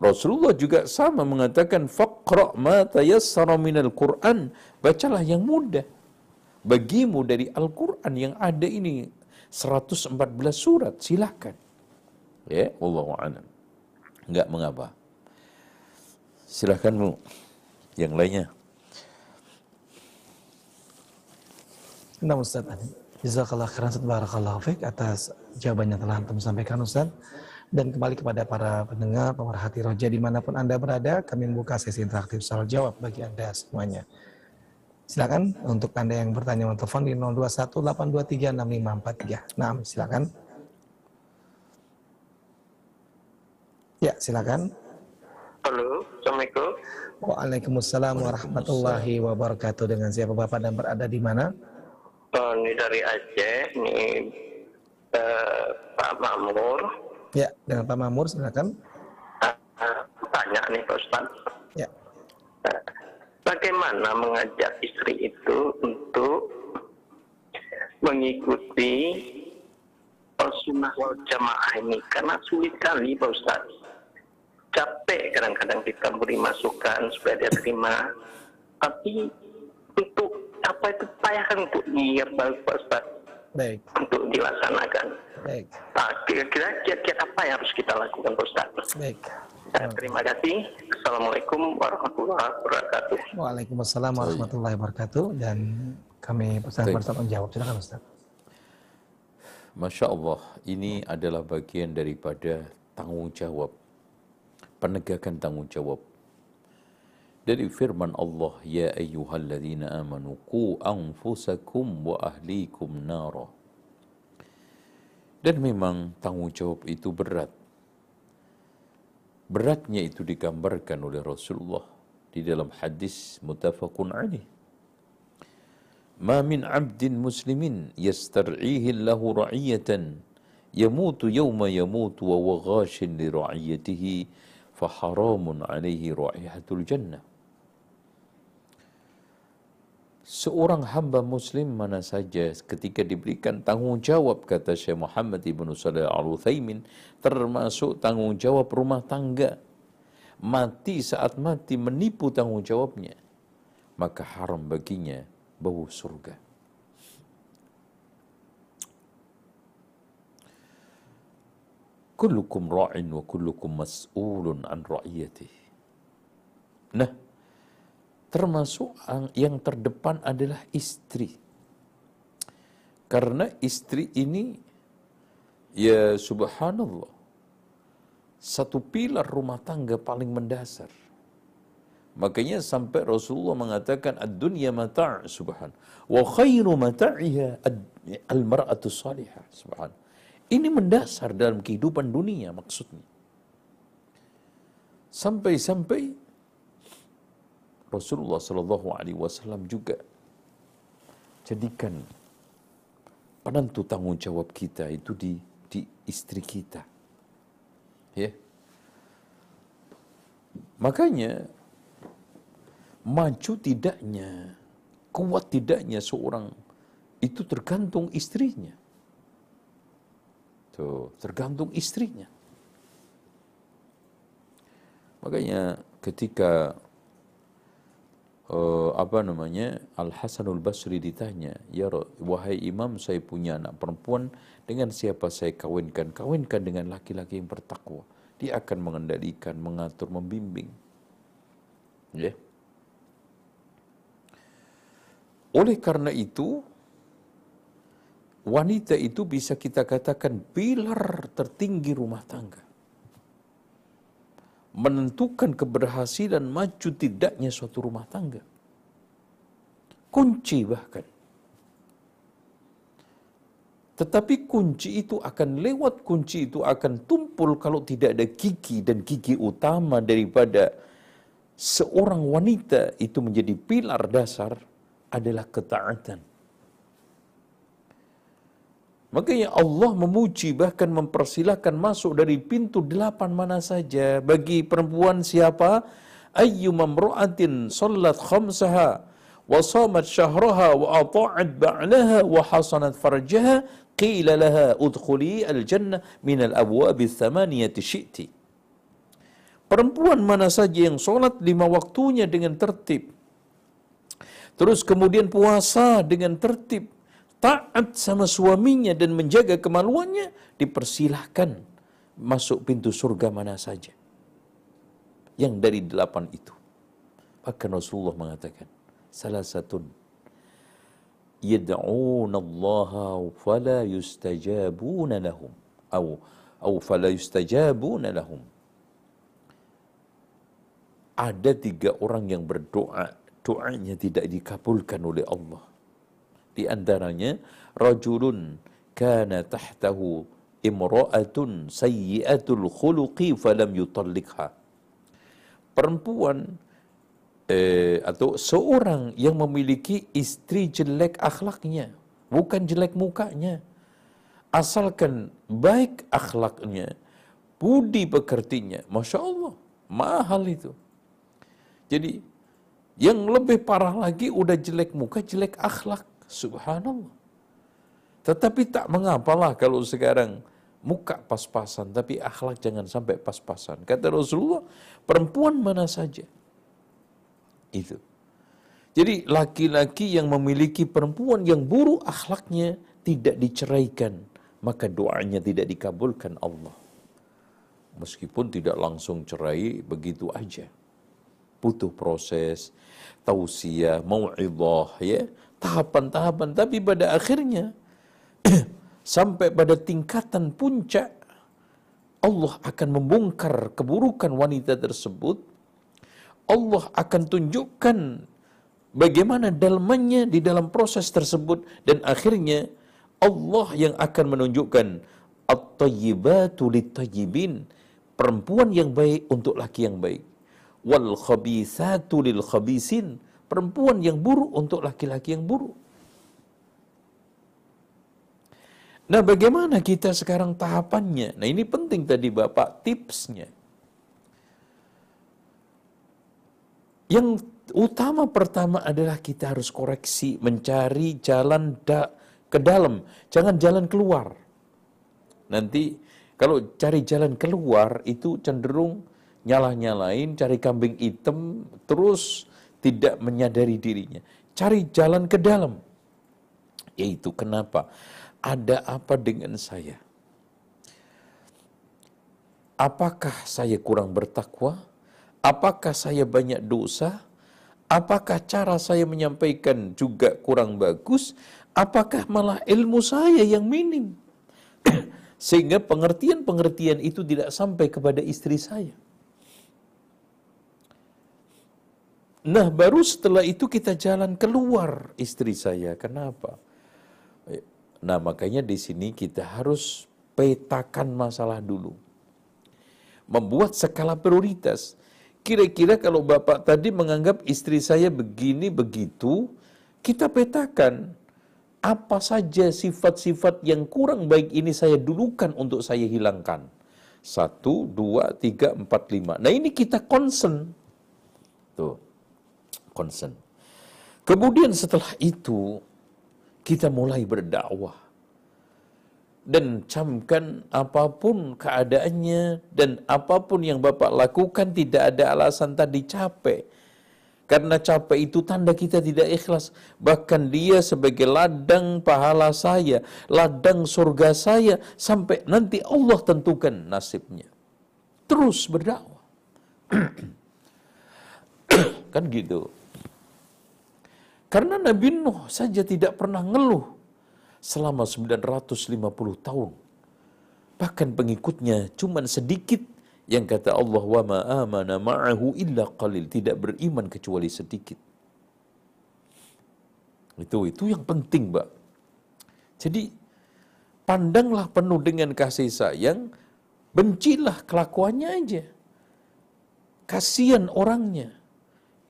Rasulullah juga sama mengatakan faqra ma tayassara minal Qur'an. Bacalah yang mudah. Bagimu dari Al-Qur'an yang ada ini 114 surat, silakan. Ya, wallahu a'lam. Enggak mengapa. Silakan Bu. Yang lainnya. Nah Ustaz, Jazakallah khairan Barakallahu Fik atas jawabannya telah Antum sampaikan Ustaz. Dan kembali kepada para pendengar, pemerhati roja di mana pun Anda berada, kami membuka sesi interaktif soal jawab bagi Anda semuanya. Silakan untuk Anda yang bertanya melalui telepon di 0218236543. Nah, silakan. Ya, silakan. Halo, Assalamualaikum. Waalaikumsalam warahmatullahi wabarakatuh. Dengan siapa Bapak dan berada di mana? Oh, ini dari Aceh, ini eh, Pak Mamur. Ya, dengan Pak Mamur silakan. Ah, ah, tanya nih Pak Ustaz. Ya. Eh, Bagaimana mengajak istri itu untuk mengikuti sunnah wal jamaah ini? Karena sulit kali Pak Ustaz. Capek kadang-kadang kita beri masukan supaya dia terima. Tapi untuk apa itu payah kan untuk diirbal Pak Ustaz. Baik, Untuk dilaksanakan. baik, Nah, kira-kira kiat-kiat apa yang harus kita lakukan Pak Ustaz? baik. Nah, terima kasih. Assalamualaikum warahmatullahi wabarakatuh. Waalaikumsalam warahmatullahi wabarakatuh dan kami Baik. Ustaz menjawab. Silakan Ustaz. Masya Allah, ini adalah bagian daripada tanggung jawab, penegakan tanggung jawab Dari firman Allah, Ya ayyuhalladzina amanu, ku anfusakum wa ahlikum nara. Dan memang tanggung jawab itu berat. Beratnya itu digambarkan oleh Rasulullah di dalam hadis mutafakun alaih. ما من عبد مسلم يسترعيه الله رعية يموت يوم يموت وهو غاش لرعيته فحرام عليه رائحة الجنة seorang hamba muslim mana saja ketika diberikan tanggung jawab kata Syekh Muhammad Ibn Salih Al-Uthaymin termasuk tanggung jawab rumah tangga. Mati saat mati menipu tanggung jawabnya maka haram baginya bau surga. Kullukum ra'in wa kullukum mas'ulun an ra'iyatih nah termasuk yang terdepan adalah istri. Karena istri ini ya subhanallah satu pilar rumah tangga paling mendasar. Makanya sampai Rasulullah mengatakan ad-dunya mata' subhan wa khairu mata'iha al-mar'atu salihah subhan. Ini mendasar dalam kehidupan dunia maksudnya. Sampai-sampai Rasulullah Shallallahu Alaihi Wasallam juga jadikan penentu tanggung jawab kita itu di di istri kita, ya. Makanya maju tidaknya, kuat tidaknya seorang itu tergantung istrinya. Tuh, tergantung istrinya. Makanya ketika uh, apa namanya Al Hasanul Basri ditanya, ya wahai Imam saya punya anak perempuan dengan siapa saya kawinkan? Kawinkan dengan laki-laki yang bertakwa. Dia akan mengendalikan, mengatur, membimbing. Ya. Yeah. Oleh karena itu, wanita itu bisa kita katakan pilar tertinggi rumah tangga menentukan keberhasilan maju tidaknya suatu rumah tangga. Kunci bahkan. Tetapi kunci itu akan lewat kunci itu akan tumpul kalau tidak ada gigi dan gigi utama daripada seorang wanita itu menjadi pilar dasar adalah ketaatan. Makanya Allah memuji bahkan mempersilahkan masuk dari pintu delapan mana saja. Bagi perempuan siapa? Ayyu mamru'atin sallat khamsaha wa samat syahraha wa ata'at ba'laha wa hasanat farjaha qila laha udkhuli al-jannah min al-abwab thamaniyati syi'ti. Perempuan mana saja yang solat lima waktunya dengan tertib Terus kemudian puasa dengan tertib taat sama suaminya dan menjaga kemaluannya, dipersilahkan masuk pintu surga mana saja. Yang dari delapan itu. Bahkan Rasulullah mengatakan, salah satu yad'una Allah fala yustajabuna lahum. Atau atau fala yustajabuna lahum. Ada tiga orang yang berdoa. Doanya tidak dikabulkan oleh Allah di antaranya rajulun kana tahtahu imra'atun sayyi'atul khuluqi falam yutallikha. Perempuan eh, atau seorang yang memiliki istri jelek akhlaknya, bukan jelek mukanya. Asalkan baik akhlaknya, budi pekertinya, Masya Allah, mahal itu. Jadi yang lebih parah lagi udah jelek muka, jelek akhlak. Subhanallah. Tetapi tak mengapalah kalau sekarang muka pas-pasan, tapi akhlak jangan sampai pas-pasan. Kata Rasulullah, perempuan mana saja. Itu. Jadi laki-laki yang memiliki perempuan yang buruk akhlaknya tidak diceraikan, maka doanya tidak dikabulkan Allah. Meskipun tidak langsung cerai begitu aja. Butuh proses, tausiah, mau'idhah ya, tahapan-tahapan. Tapi pada akhirnya sampai pada tingkatan puncak Allah akan membongkar keburukan wanita tersebut. Allah akan tunjukkan bagaimana dalmannya di dalam proses tersebut. Dan akhirnya Allah yang akan menunjukkan at-tayyibatu lit-tayyibin. Perempuan yang baik untuk laki yang baik. Wal khabithatu lil khabisin perempuan yang buruk untuk laki-laki yang buruk. Nah, bagaimana kita sekarang tahapannya? Nah, ini penting tadi Bapak tipsnya. Yang Utama pertama adalah kita harus koreksi, mencari jalan da ke dalam, jangan jalan keluar. Nanti kalau cari jalan keluar itu cenderung nyalah-nyalain, cari kambing hitam, terus tidak menyadari dirinya. Cari jalan ke dalam. Yaitu kenapa? Ada apa dengan saya? Apakah saya kurang bertakwa? Apakah saya banyak dosa? Apakah cara saya menyampaikan juga kurang bagus? Apakah malah ilmu saya yang minim? Sehingga pengertian-pengertian itu tidak sampai kepada istri saya. Nah baru setelah itu kita jalan keluar istri saya. Kenapa? Nah makanya di sini kita harus petakan masalah dulu. Membuat skala prioritas. Kira-kira kalau Bapak tadi menganggap istri saya begini begitu, kita petakan apa saja sifat-sifat yang kurang baik ini saya dulukan untuk saya hilangkan. Satu, dua, tiga, empat, lima. Nah ini kita concern. Tuh, concern. Kemudian setelah itu, kita mulai berdakwah dan camkan apa pun keadaannya dan apa pun yang Bapak lakukan tidak ada alasan tadi capek. Karena capek itu tanda kita tidak ikhlas. Bahkan dia sebagai ladang pahala saya, ladang surga saya, sampai nanti Allah tentukan nasibnya. Terus berdakwah. kan gitu. Karena Nabi Nuh saja tidak pernah ngeluh selama 950 tahun. Bahkan pengikutnya cuma sedikit yang kata Allah wa ma amana ma'ahu illa qalil tidak beriman kecuali sedikit. Itu itu yang penting, Mbak. Jadi pandanglah penuh dengan kasih sayang, bencilah kelakuannya aja. Kasihan orangnya.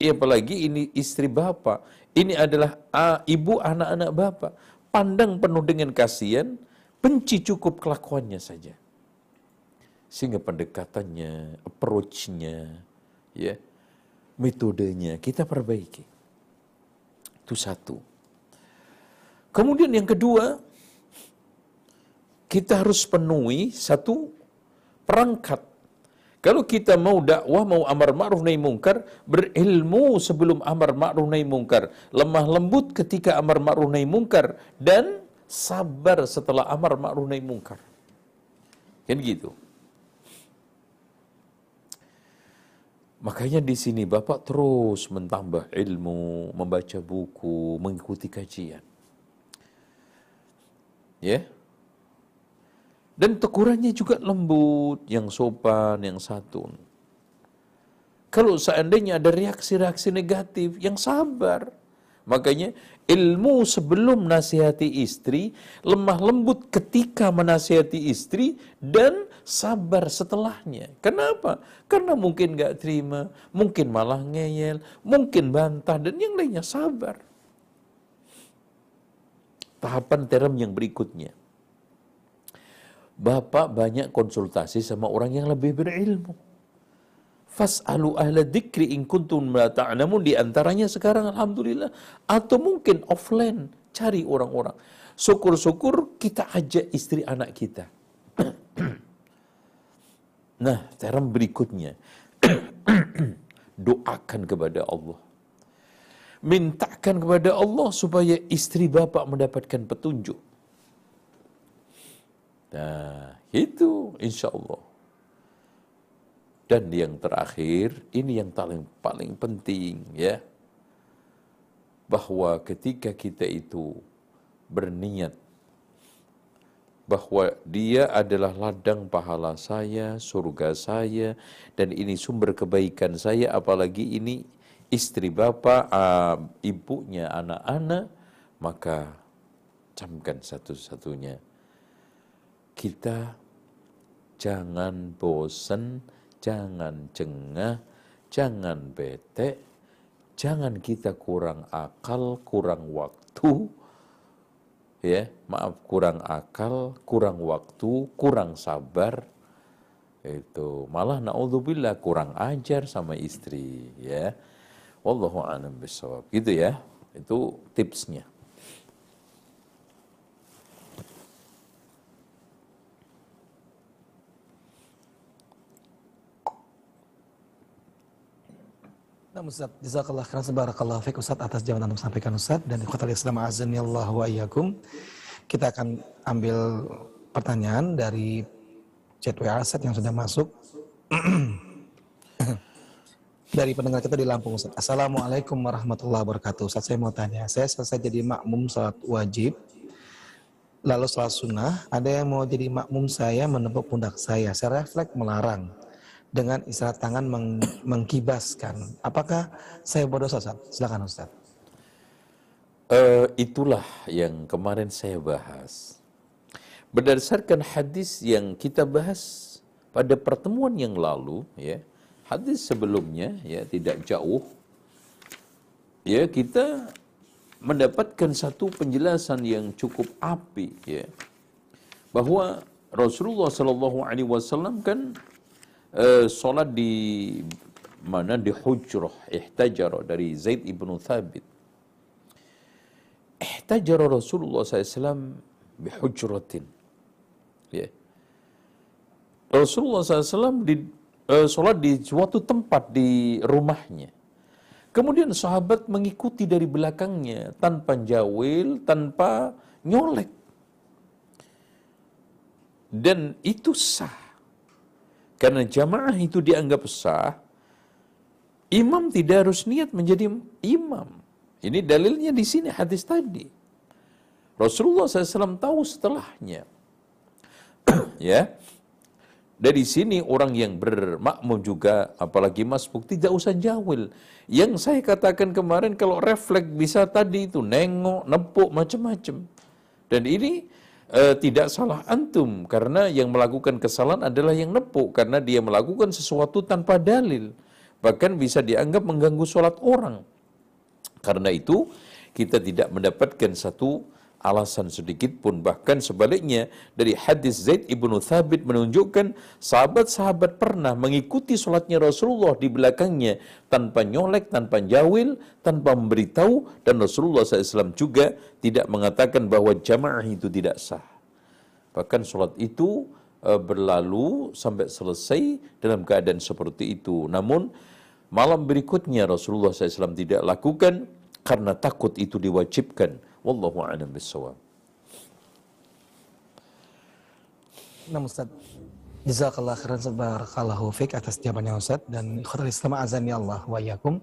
Ya, apalagi ini istri bapak, ini adalah uh, ibu anak-anak bapak pandang penuh dengan kasihan, benci cukup kelakuannya saja. Sehingga pendekatannya, approach-nya, ya, metodenya kita perbaiki. Itu satu. Kemudian yang kedua, kita harus penuhi satu perangkat kalau kita mau dakwah, mau amar ma'ruf nahi mungkar, berilmu sebelum amar ma'ruf nahi mungkar, lemah lembut ketika amar ma'ruf nahi mungkar dan sabar setelah amar ma'ruf nahi mungkar. Kan gitu. Makanya di sini Bapak terus mentambah ilmu, membaca buku, mengikuti kajian. Ya, dan tegurannya juga lembut, yang sopan, yang santun. Kalau seandainya ada reaksi-reaksi negatif, yang sabar. Makanya ilmu sebelum nasihati istri, lemah lembut ketika menasihati istri, dan sabar setelahnya. Kenapa? Karena mungkin gak terima, mungkin malah ngeyel, mungkin bantah, dan yang lainnya sabar. Tahapan terem yang berikutnya Bapak banyak konsultasi sama orang yang lebih berilmu. Fas'alu ahla dzikri in kuntum la di antaranya sekarang alhamdulillah atau mungkin offline cari orang-orang. Syukur-syukur kita ajak istri anak kita. nah, term berikutnya doakan kepada Allah. Mintakan kepada Allah supaya istri bapak mendapatkan petunjuk Nah, itu insya Allah. Dan yang terakhir, ini yang paling paling penting ya. Bahwa ketika kita itu berniat bahwa dia adalah ladang pahala saya, surga saya, dan ini sumber kebaikan saya, apalagi ini istri bapak, uh, ibunya, anak-anak, maka camkan satu-satunya kita jangan bosen, jangan jengah, jangan bete, jangan kita kurang akal, kurang waktu, ya maaf kurang akal, kurang waktu, kurang sabar, itu malah naudzubillah kurang ajar sama istri, ya Wallahu a'lam bishawab. Gitu ya. Itu tipsnya. Nah Ustaz, jazakallah khairan sebarakallah fiqh Ustaz atas jawaban yang sampaikan Ustaz dan ikhwatal Islam azani Allah wa iyyakum. Kita akan ambil pertanyaan dari chat WA Ustaz yang sudah masuk. dari pendengar kita di Lampung Ustaz. Assalamualaikum warahmatullahi wabarakatuh. Ustaz saya mau tanya, saya selesai jadi makmum salat wajib, lalu salat sunnah, ada yang mau jadi makmum saya menepuk pundak saya. Saya refleks melarang dengan isyarat tangan meng mengkibaskan. Apakah saya bodoh Ustaz? Silakan Ustaz. Eh, itulah yang kemarin saya bahas. Berdasarkan hadis yang kita bahas pada pertemuan yang lalu, ya, hadis sebelumnya, ya, tidak jauh, ya, kita mendapatkan satu penjelasan yang cukup api, ya, bahwa Rasulullah Shallallahu Alaihi Wasallam kan uh, di mana? Di hujrah ihtajara dari Zaid ibnu Thabit. Ihtajara Rasulullah SAW bihujratin ya. Rasulullah SAW di uh, solat di suatu tempat di rumahnya. Kemudian sahabat mengikuti dari belakangnya tanpa jawil tanpa nyolek. Dan itu sah karena jamaah itu dianggap sah, imam tidak harus niat menjadi imam. Ini dalilnya di sini hadis tadi. Rasulullah SAW tahu setelahnya. ya. Dari sini orang yang bermakmum juga, apalagi masbuk, tidak usah jawil. Yang saya katakan kemarin kalau refleks bisa tadi itu nengok, nepuk, macam-macam. Dan ini e, tidak salah antum karena yang melakukan kesalahan adalah yang nepuk karena dia melakukan sesuatu tanpa dalil. Bahkan bisa dianggap mengganggu sholat orang. Karena itu kita tidak mendapatkan satu alasan sedikit pun bahkan sebaliknya dari hadis Zaid ibnu Thabit menunjukkan sahabat-sahabat pernah mengikuti sholatnya Rasulullah di belakangnya tanpa nyolek, tanpa jawil, tanpa memberitahu dan Rasulullah SAW juga tidak mengatakan bahwa jamaah itu tidak sah. Bahkan sholat itu uh, berlalu sampai selesai dalam keadaan seperti itu. Namun malam berikutnya Rasulullah SAW tidak lakukan karena takut itu diwajibkan Wallahu a'lam bissawab. Nah Ustaz, Jazakallah khairan sebarakallahu fiqh atas jawabannya Ustaz dan ikhwatul Islam azani Allah wa yakum.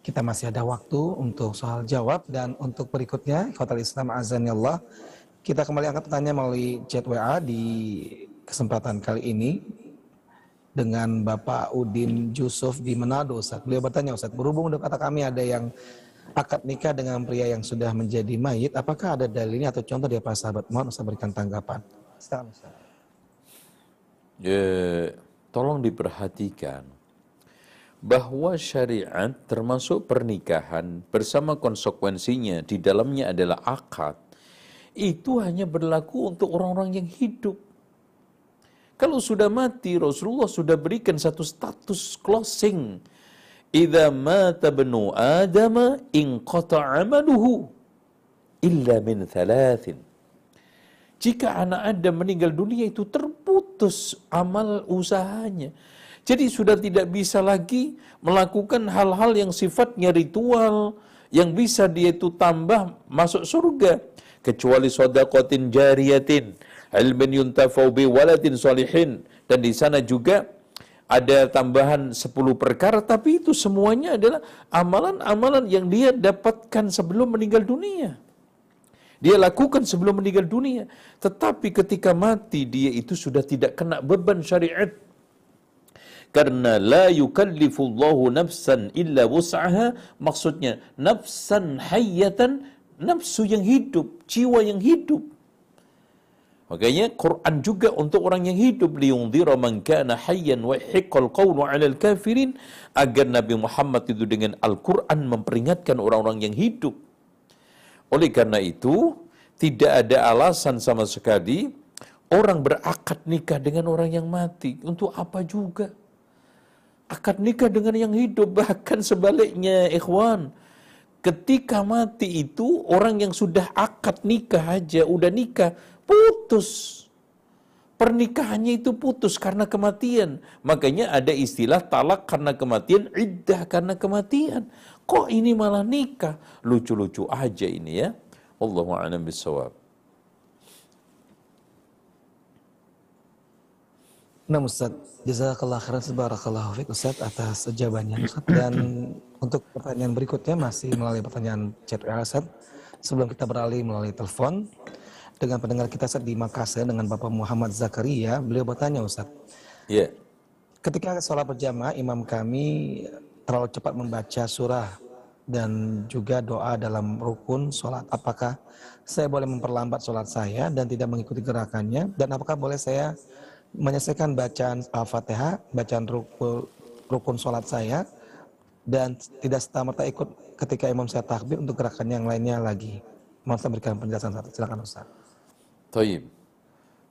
Kita masih ada waktu untuk soal jawab dan untuk berikutnya ikhwatul Islam azani Allah kita kembali angkat pertanyaan melalui chat WA di kesempatan kali ini dengan Bapak Udin Yusuf di Manado Ustaz. Beliau bertanya Ustaz, berhubung kata kami ada yang akad nikah dengan pria yang sudah menjadi mayit, apakah ada dalilnya atau contoh dari para sahabat? Mohon Ustaz berikan tanggapan. Ustaz. Ya, tolong diperhatikan bahwa syariat termasuk pernikahan bersama konsekuensinya di dalamnya adalah akad. Itu hanya berlaku untuk orang-orang yang hidup. Kalau sudah mati, Rasulullah sudah berikan satu status closing Idza mata ibnu Adam inqata amaluhu illa min thalathin. Jika anak Adam meninggal dunia itu terputus amal usahanya. Jadi sudah tidak bisa lagi melakukan hal-hal yang sifatnya ritual yang bisa dia itu tambah masuk surga kecuali sodakotin jariyatin ilmin yuntafau bi salihin dan di sana juga ada tambahan 10 perkara, tapi itu semuanya adalah amalan-amalan yang dia dapatkan sebelum meninggal dunia. Dia lakukan sebelum meninggal dunia. Tetapi ketika mati, dia itu sudah tidak kena beban syariat. Karena la yukallifullahu nafsan illa wus'aha, maksudnya nafsan hayyatan, nafsu yang hidup, jiwa yang hidup. Makanya Quran juga untuk orang yang hidup liyundhira man kana hayyan wa hiqqal qawlu 'alal kafirin agar Nabi Muhammad itu dengan Al-Qur'an memperingatkan orang-orang yang hidup. Oleh karena itu, tidak ada alasan sama sekali orang berakad nikah dengan orang yang mati. Untuk apa juga? akad nikah dengan yang hidup. Bahkan sebaliknya, ikhwan. Ketika mati itu, orang yang sudah akad nikah aja, udah nikah, putus. Pernikahannya itu putus karena kematian. Makanya ada istilah talak karena kematian, iddah karena kematian. Kok ini malah nikah? Lucu-lucu aja ini ya. Allahu a'lam bisawab. Nah Ustaz, jazakallah khairan barakallahu fiik Ustaz atas jawabannya Ustaz. Dan untuk pertanyaan berikutnya masih melalui pertanyaan chat Ustaz. Sebelum kita beralih melalui telepon dengan pendengar kita Ustaz di Makassar dengan Bapak Muhammad Zakaria, beliau bertanya Ustaz. Ya. Ketika sholat berjamaah imam kami terlalu cepat membaca surah dan juga doa dalam rukun sholat. Apakah saya boleh memperlambat sholat saya dan tidak mengikuti gerakannya? Dan apakah boleh saya menyelesaikan bacaan Al-Fatihah, bacaan rukun, rukun sholat saya, dan tidak serta-merta ikut ketika imam saya takbir untuk gerakan yang lainnya lagi. Mohon saya berikan penjelasan satu. Silakan Ustaz. Taib.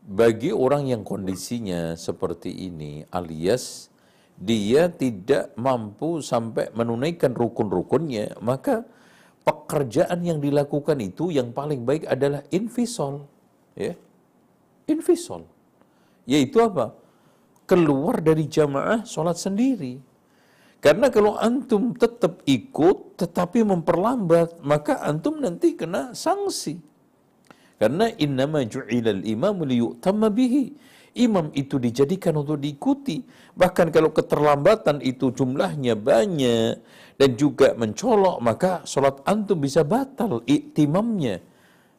Bagi orang yang kondisinya seperti ini, alias dia tidak mampu sampai menunaikan rukun-rukunnya, maka pekerjaan yang dilakukan itu yang paling baik adalah infisol. Ya. Infisol yaitu apa? Keluar dari jamaah sholat sendiri. Karena kalau antum tetap ikut tetapi memperlambat, maka antum nanti kena sanksi. Karena innama ju'ilal imamu liyu'tamma bihi. Imam itu dijadikan untuk diikuti. Bahkan kalau keterlambatan itu jumlahnya banyak dan juga mencolok, maka sholat antum bisa batal iktimamnya.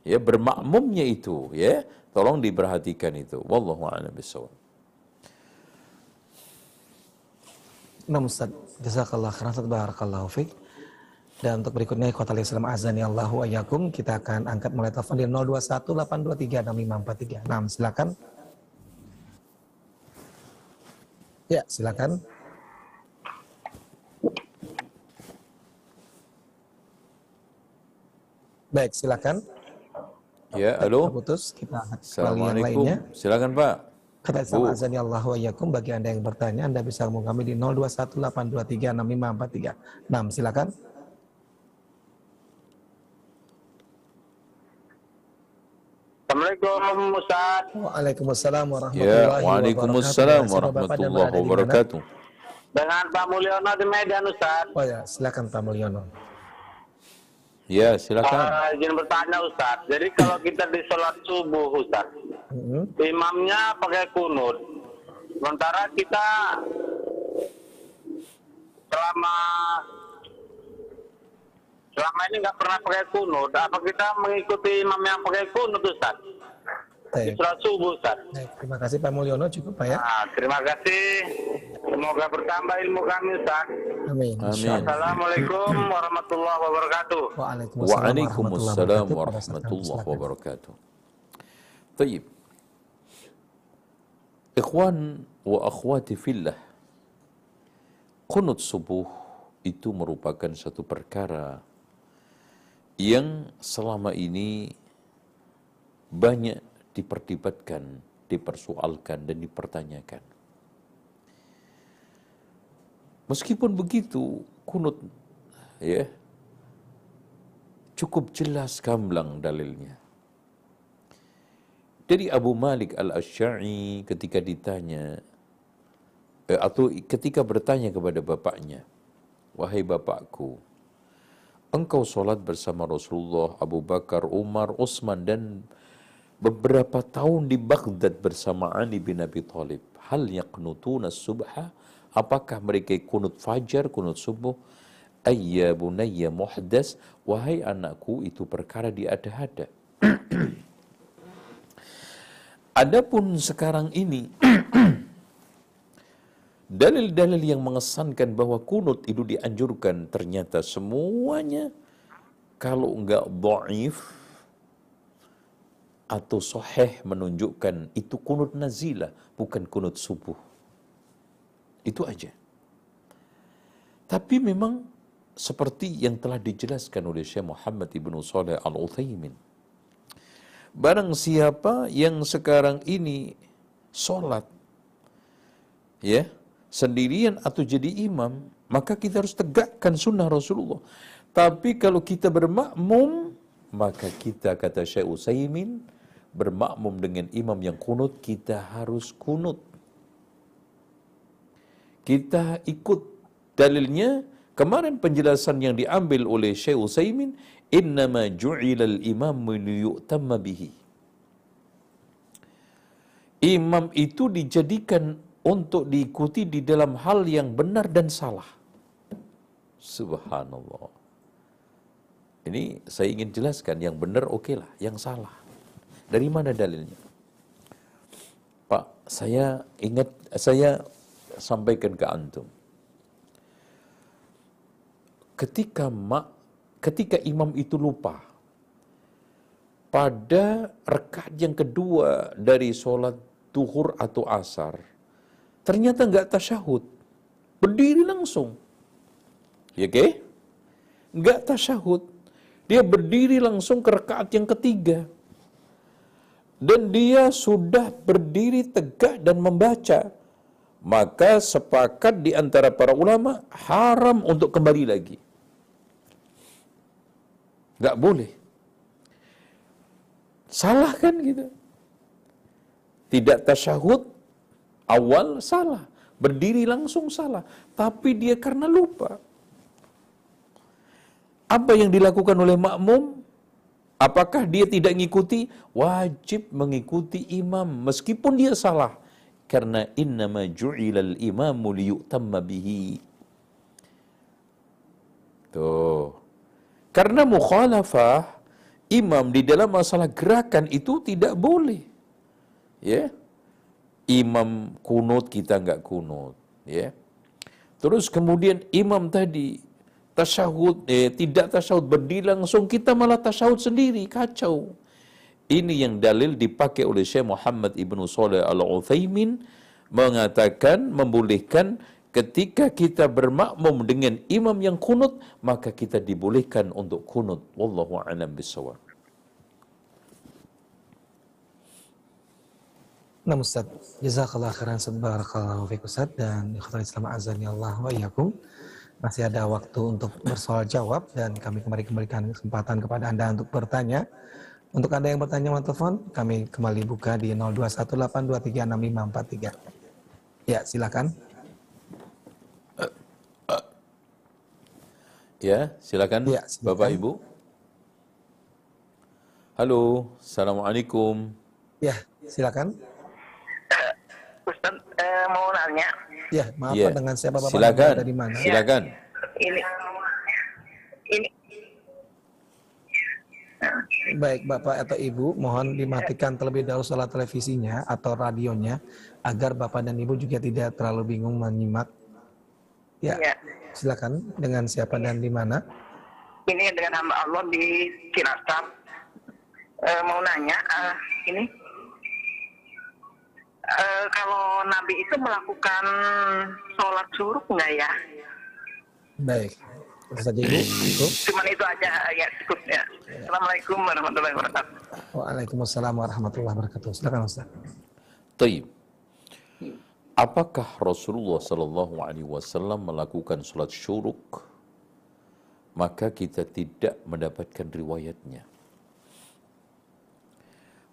Ya, bermakmumnya itu. Ya, Tolong diperhatikan itu. Wallahu a'lam bishawab. Nah Ustaz, jazakallah khairan barakallahu fiik. Dan untuk berikutnya Kota Islam Azani Allahu Ayakum kita akan angkat mulai telepon di 0218236543. Nah, silakan. Ya, silakan. Baik, silakan. Ya, halo. Putus, kita Assalamualaikum. Yang Silakan Pak. Kata sama azani Allah wa yakum bagi Anda yang bertanya Anda bisa hubungi kami di 0218236543. Nah, silakan. Assalamualaikum Ustaz. Waalaikumsalam warahmatullahi ya, wabarakatuh. Waalaikumsalam warahmatullahi wabarakatuh. Dengan Pak Mulyono di Medan Ustaz. Oh ya, silakan Pak Mulyono. Ya, silakan. Uh, izin bertanya Ustaz. Jadi kalau kita di sholat subuh Ustaz, hmm. imamnya pakai kunut. Sementara kita selama selama ini nggak pernah pakai kunut. Apa kita mengikuti imam yang pakai kunut Ustaz? Baik. Sholat subuh Ustaz. Baik, terima kasih Pak Mulyono cukup Pak ya. Nah, terima kasih. Semoga bertambah ilmu kami Ustaz. Amin. Amin. Assalamualaikum warahmatullahi wabarakatuh. Waalaikumsalam warahmatullahi wabarakatuh. Taib. Ikhwan wa akhwati fillah. Kunut subuh itu merupakan satu perkara yang selama ini banyak diperdebatkan, dipersoalkan dan dipertanyakan. Meskipun begitu, kunut ya cukup jelas gamblang dalilnya. Dari Abu Malik Al-Asy'ari ketika ditanya eh, atau ketika bertanya kepada bapaknya, "Wahai bapakku, engkau sholat bersama Rasulullah, Abu Bakar, Umar, Utsman dan beberapa tahun di Baghdad bersama Ali bin Abi Thalib. Hal yaqnutuna subha Apakah mereka kunut fajar, kunut subuh? Ayya bunayya muhdas, wahai anakku itu perkara diada-ada. Adapun sekarang ini dalil-dalil yang mengesankan bahwa kunut itu dianjurkan ternyata semuanya kalau enggak dhaif atau sahih menunjukkan itu kunut nazilah bukan kunut subuh. Itu aja. Tapi memang seperti yang telah dijelaskan oleh Syekh Muhammad Ibn Saleh Al-Uthaymin. Barang siapa yang sekarang ini sholat, ya, sendirian atau jadi imam, maka kita harus tegakkan sunnah Rasulullah. Tapi kalau kita bermakmum, maka kita kata Syekh Utsaimin bermakmum dengan imam yang kunut, kita harus kunut. Kita ikut dalilnya kemarin penjelasan yang diambil oleh Syekh Utsaimin innama ju'ilal imam liyu'tamma bihi. Imam itu dijadikan untuk diikuti di dalam hal yang benar dan salah. Subhanallah. Ini saya ingin jelaskan yang benar oke lah, yang salah. Dari mana dalilnya? Pak, saya ingat saya sampaikan ke antum. Ketika mak ketika imam itu lupa pada rekaat yang kedua dari sholat duhur atau asar, ternyata nggak tasyahud, berdiri langsung, ya oke? Okay? Nggak tasyahud, dia berdiri langsung ke rekaat yang ketiga, dan dia sudah berdiri tegak dan membaca, maka sepakat di antara para ulama haram untuk kembali lagi. Gak boleh. Salah kan gitu. Tidak tasyahud, awal salah. Berdiri langsung salah. Tapi dia karena lupa. Apa yang dilakukan oleh makmum? Apakah dia tidak mengikuti? Wajib mengikuti imam meskipun dia salah. Karena innama ju'ilal imamu liyu'tamma bihi. Tuh. Karena mukhalafah imam di dalam masalah gerakan itu tidak boleh. Ya. Imam kunut kita enggak kunut, ya. Terus kemudian imam tadi tasyahud eh, tidak tasyahud berdiri langsung kita malah tasyahud sendiri kacau. Ini yang dalil dipakai oleh Syekh Muhammad Ibnu Saleh Al-Utsaimin mengatakan membolehkan ketika kita bermakmum dengan imam yang kunut, maka kita dibolehkan untuk kunut. Wallahu a'lam bishawab. Nah Ustaz, jazakallah khairan barakallahu fiik Ustaz dan ikhwan Islam azani Allah wa iyyakum. Masih ada waktu untuk bersoal jawab dan kami kembali kembalikan kesempatan kepada Anda untuk bertanya. Untuk Anda yang bertanya melalui telepon, kami kembali buka di 0218236543. Ya, silakan. Ya, silakan, ya, silakan. Bapak Ibu. Halo, Assalamualaikum. Ya, silakan. Ustaz, eh, mau nanya. Ya, maaf ya. dengan siapa Bapak silakan. dari mana? Silakan. Ya, ini ini Baik Bapak atau Ibu, mohon dimatikan terlebih dahulu salah televisinya atau radionya agar Bapak dan Ibu juga tidak terlalu bingung menyimak. Ya. ya. Silakan dengan siapa dan di mana? Ini dengan hamba Allah di Cilacap. E, mau nanya, uh, ini uh, kalau Nabi itu melakukan sholat suruh nggak ya? Baik. saja ibu. Itu. Cuman itu aja ya cukup ya. Assalamualaikum warahmatullahi wabarakatuh. Waalaikumsalam warahmatullahi wabarakatuh. Silakan Ustaz. Taib. Apakah Rasulullah Sallallahu Alaihi Wasallam melakukan sholat syuruk? Maka kita tidak mendapatkan riwayatnya.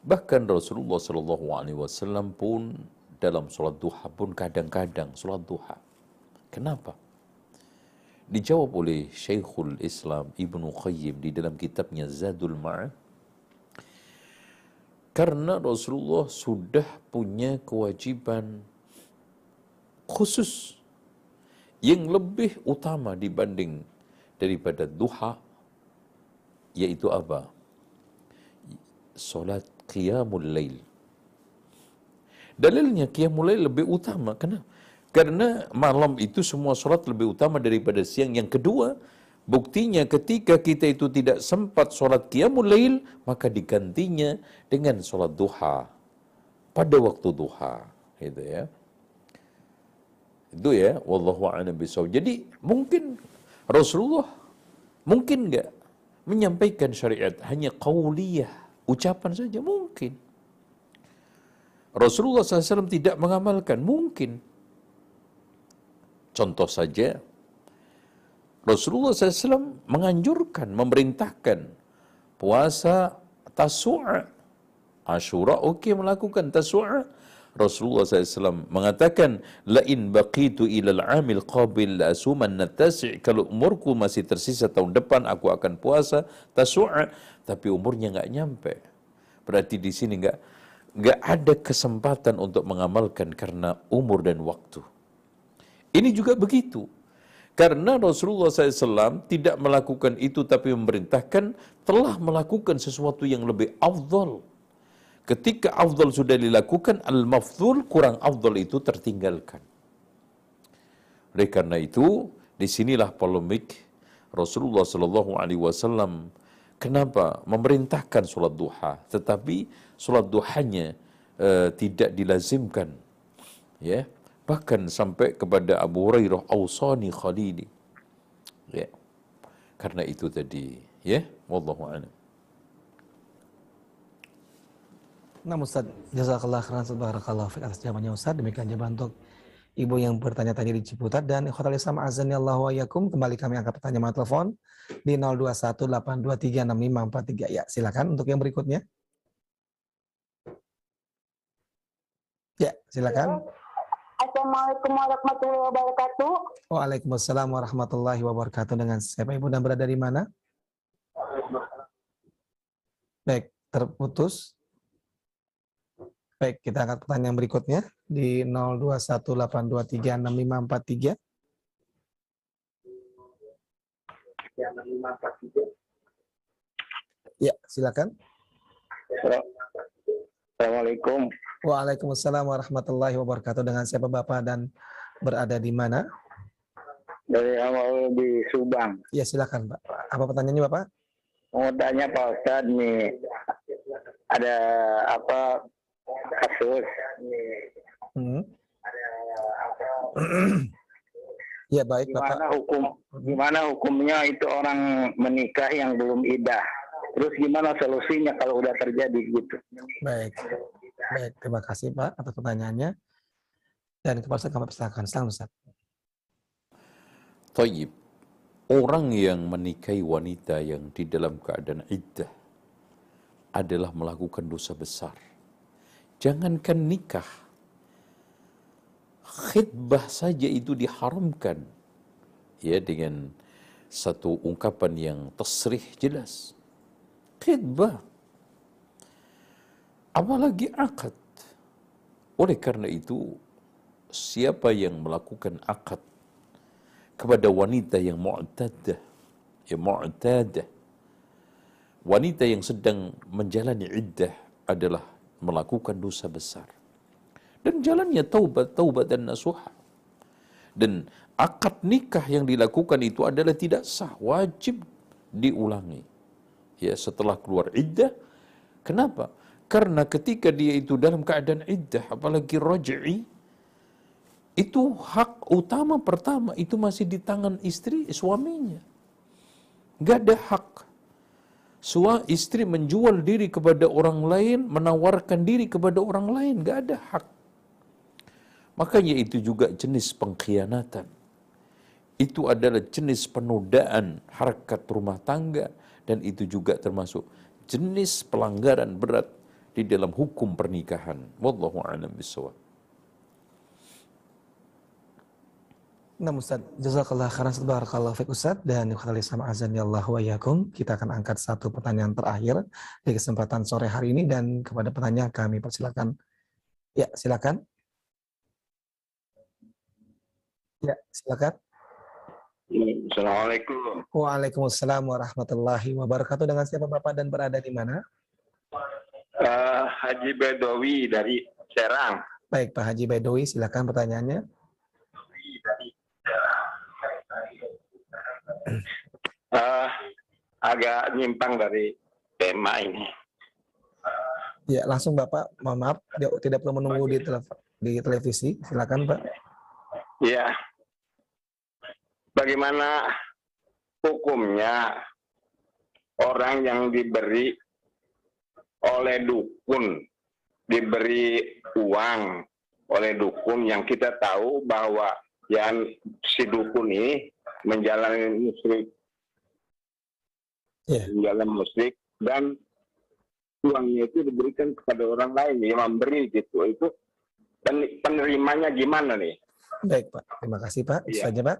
Bahkan Rasulullah Sallallahu Alaihi Wasallam pun dalam sholat duha pun kadang-kadang sholat duha. Kenapa? Dijawab oleh Syekhul Islam Ibnu Qayyim di dalam kitabnya Zadul Ma'ad. Karena Rasulullah sudah punya kewajiban khusus yang lebih utama dibanding daripada duha yaitu apa? Salat qiyamul lail. Dalilnya qiyamul lail lebih utama. Kenapa? Karena malam itu semua salat lebih utama daripada siang. Yang kedua, buktinya ketika kita itu tidak sempat salat qiyamul lail, maka digantinya dengan salat duha pada waktu duha, gitu ya. Itu ya, wallahu a'lam bishawab. Jadi mungkin Rasulullah mungkin enggak menyampaikan syariat hanya qauliyah, ucapan saja mungkin. Rasulullah SAW tidak mengamalkan, mungkin. Contoh saja, Rasulullah SAW menganjurkan, memerintahkan puasa tasu'a. Ashura okey melakukan tasu'a. Rasulullah SAW mengatakan, Lain baqitu ilal amil qabil la asuman Kalau umurku masih tersisa tahun depan, aku akan puasa tasu'a. Tapi umurnya enggak nyampe. Berarti di sini enggak enggak ada kesempatan untuk mengamalkan karena umur dan waktu. Ini juga begitu. Karena Rasulullah SAW tidak melakukan itu tapi memerintahkan telah melakukan sesuatu yang lebih afdal. Ketika afdal sudah dilakukan, al-mafdul kurang afdal itu tertinggalkan. Oleh karena itu, di sinilah polemik Rasulullah SAW kenapa? Memerintahkan sholat duha, tetapi sholat duhanya uh, tidak dilazimkan. Ya, bahkan sampai kepada Abu Hurairah ausani khalili. Ya. Karena itu tadi. Ya. Wallahu a'lam. Nah Ustaz, jazakallah khairan subhanakallah atas jawabannya Ustaz. Demikian jawaban untuk ibu yang bertanya-tanya di Ciputat dan ikhwatal Islam azani Allah wa yakum. Kembali kami angkat pertanyaan telepon di 0218236543. Ya, silakan untuk yang berikutnya. Ya, silakan. Assalamualaikum warahmatullahi wabarakatuh. Waalaikumsalam warahmatullahi wabarakatuh. Dengan siapa ibu dan berada di mana? Baik, terputus. Baik, kita angkat pertanyaan berikutnya di 0218236543. Ya, silakan. Assalamualaikum. Waalaikumsalam warahmatullahi wabarakatuh. Dengan siapa Bapak dan berada di mana? Dari awal di Subang. Ya, silakan Pak. Apa pertanyaannya Bapak? Mau tanya Pak Ustadz nih, ada apa kasus Hmm. ya baik Bapak. gimana hukum gimana hukumnya itu orang menikah yang belum idah terus gimana solusinya kalau udah terjadi gitu Baik. Baik, terima kasih Pak atas pertanyaannya. Dan kepada saya kami persilakan. Silakan Ustaz. Tayyib. Orang yang menikahi wanita yang di dalam keadaan iddah adalah melakukan dosa besar. Jangankan nikah, khidbah saja itu diharamkan. Ya dengan satu ungkapan yang tasrih jelas. Khidbah. Apalagi akad. Oleh karena itu, siapa yang melakukan akad kepada wanita yang mu'tadah, yang mu'tadah, wanita yang sedang menjalani iddah adalah melakukan dosa besar. Dan jalannya taubat, taubat dan nasuha. Dan akad nikah yang dilakukan itu adalah tidak sah, wajib diulangi. Ya, setelah keluar iddah, kenapa? Karena ketika dia itu dalam keadaan iddah, apalagi raj'i, itu hak utama pertama itu masih di tangan istri suaminya. Gak ada hak. Sua istri menjual diri kepada orang lain, menawarkan diri kepada orang lain, gak ada hak. Makanya itu juga jenis pengkhianatan. Itu adalah jenis penodaan harkat rumah tangga dan itu juga termasuk jenis pelanggaran berat di dalam hukum pernikahan. Wallahu a'lam bishawab. Nah Ustaz, jazakallah khairan barakallahu fiik Ustaz dan ikhwatal Islam azan ya Allah wa yakum. Kita akan angkat satu pertanyaan terakhir di kesempatan sore hari ini dan kepada penanya kami persilakan. Ya, silakan. Ya, silakan. Assalamualaikum Waalaikumsalam warahmatullahi wabarakatuh. Dengan siapa Bapak dan berada di mana? Eh, Haji Bedowi dari Serang Baik, Pak Haji Bedowi, silakan pertanyaannya. Eh, agak nyimpang dari tema ini Ya, langsung Bapak, mohon maaf, tidak, tidak perlu menunggu di, telef- di televisi. Silakan Pak. Ya. Bagaimana hukumnya orang yang diberi oleh dukun, diberi uang oleh dukun yang kita tahu bahwa yang si dukun ini menjalani musrik, Iya. menjalani musrik dan uangnya itu diberikan kepada orang lain yang memberi gitu. Itu pen- penerimanya gimana nih? Baik Pak, terima kasih Pak. Iya. Saja Pak.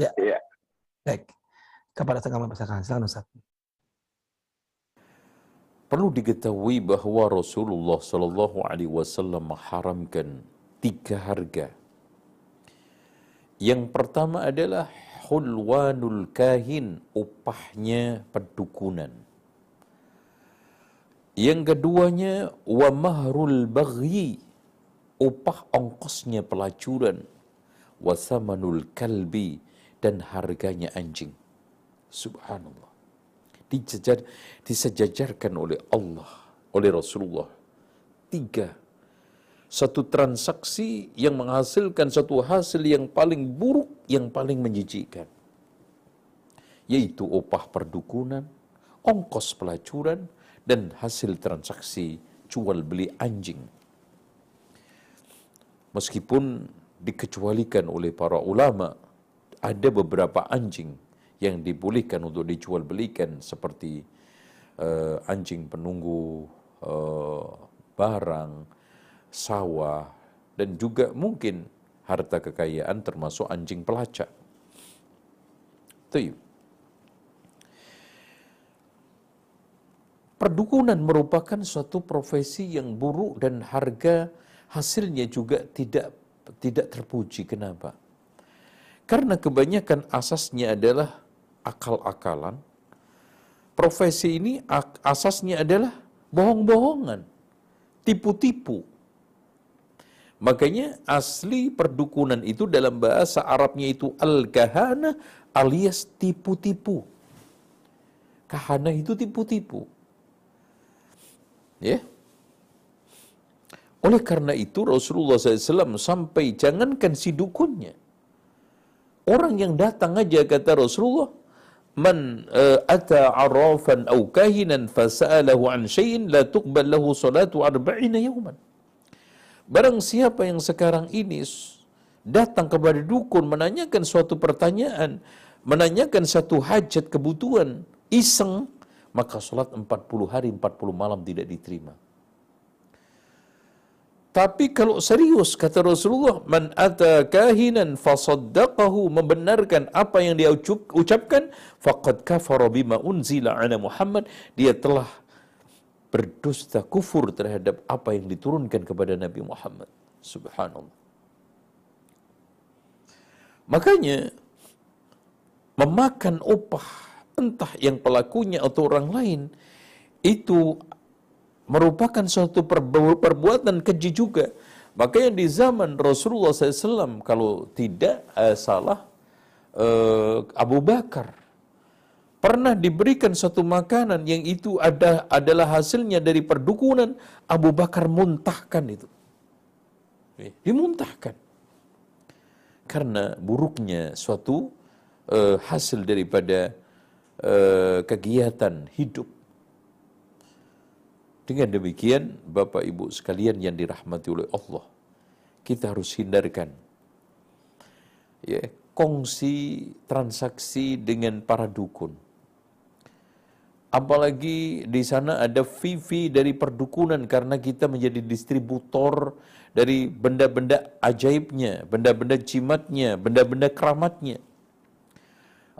Iya. Baik. Kepada kami persilakan. Silakan Ustaz. Perlu diketahui bahwa Rasulullah Shallallahu Alaihi Wasallam mengharamkan tiga harga. Yang pertama adalah hulwanul kahin, upahnya pedukunan. Yang keduanya wa mahrul baghi, upah ongkosnya pelacuran. Wa thamanul kalbi, dan harganya anjing. Subhanallah disejajarkan oleh Allah, oleh Rasulullah. Tiga. Satu transaksi yang menghasilkan satu hasil yang paling buruk, yang paling menjijikkan. Yaitu upah perdukunan, ongkos pelacuran, dan hasil transaksi jual beli anjing. Meskipun dikecualikan oleh para ulama, ada beberapa anjing yang dibolehkan untuk dijual belikan seperti eh, anjing penunggu eh, barang, sawah, dan juga mungkin harta kekayaan termasuk anjing pelacak. Tuh. Perdukunan merupakan suatu profesi yang buruk dan harga hasilnya juga tidak tidak terpuji. Kenapa? Karena kebanyakan asasnya adalah akal-akalan. Profesi ini asasnya adalah bohong-bohongan, tipu-tipu. Makanya asli perdukunan itu dalam bahasa Arabnya itu al-kahana alias tipu-tipu. Kahana itu tipu-tipu. Ya. Oleh karena itu Rasulullah SAW sampai jangankan si dukunnya. Orang yang datang aja kata Rasulullah, man uh, ata arrafan aw kahinan fasa'alahu an syai'in la tuqbal lahu salatu arba'ina yawman. Barang siapa yang sekarang ini datang kepada dukun menanyakan suatu pertanyaan, menanyakan satu hajat kebutuhan, iseng, maka salat 40 hari 40 malam tidak diterima. Tapi kalau serius kata Rasulullah, man ata kahinan fasaddaqahu membenarkan apa yang dia ucapkan, faqad kafara bima unzila ala Muhammad, dia telah berdusta kufur terhadap apa yang diturunkan kepada Nabi Muhammad. Subhanallah. Makanya memakan upah entah yang pelakunya atau orang lain itu merupakan suatu perbu- perbuatan keji juga. Makanya di zaman Rasulullah SAW kalau tidak eh, salah eh, Abu Bakar pernah diberikan satu makanan yang itu ada adalah hasilnya dari perdukunan Abu Bakar muntahkan itu. Eh, Dimuntahkan. Karena buruknya suatu eh, hasil daripada eh, kegiatan hidup. Dengan demikian, Bapak Ibu sekalian yang dirahmati oleh Allah, kita harus hindarkan ya, kongsi transaksi dengan para dukun. Apalagi di sana ada fee-fee dari perdukunan karena kita menjadi distributor dari benda-benda ajaibnya, benda-benda jimatnya, benda-benda keramatnya.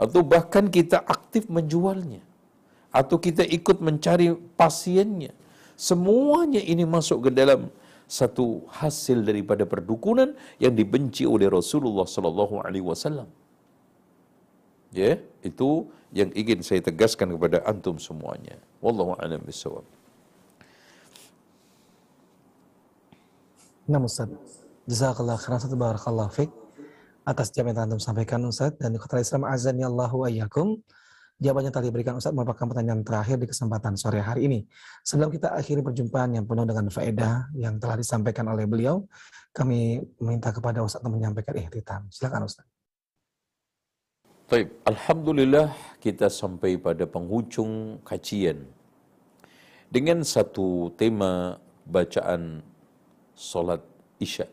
Atau bahkan kita aktif menjualnya. Atau kita ikut mencari pasiennya. Semuanya ini masuk ke dalam satu hasil daripada perdukunan yang dibenci oleh Rasulullah sallallahu alaihi wasallam. Ya, itu yang ingin saya tegaskan kepada antum semuanya. Wallahu a'lam bishawab. Nah Ustaz, Jazakallah khairan Ustaz, Barakallah Fik atas jawab yang Antum sampaikan Ustaz dan ikhwatal Islam azan ya Allahu ayyakum. Jawabannya tadi berikan Ustaz merupakan pertanyaan terakhir di kesempatan sore hari ini. Sebelum kita akhiri perjumpaan yang penuh dengan faedah yang telah disampaikan oleh beliau, kami meminta kepada Ustaz untuk menyampaikan ihtitam. Silakan Ustaz. Baik, Alhamdulillah kita sampai pada penghujung kajian dengan satu tema bacaan solat isya.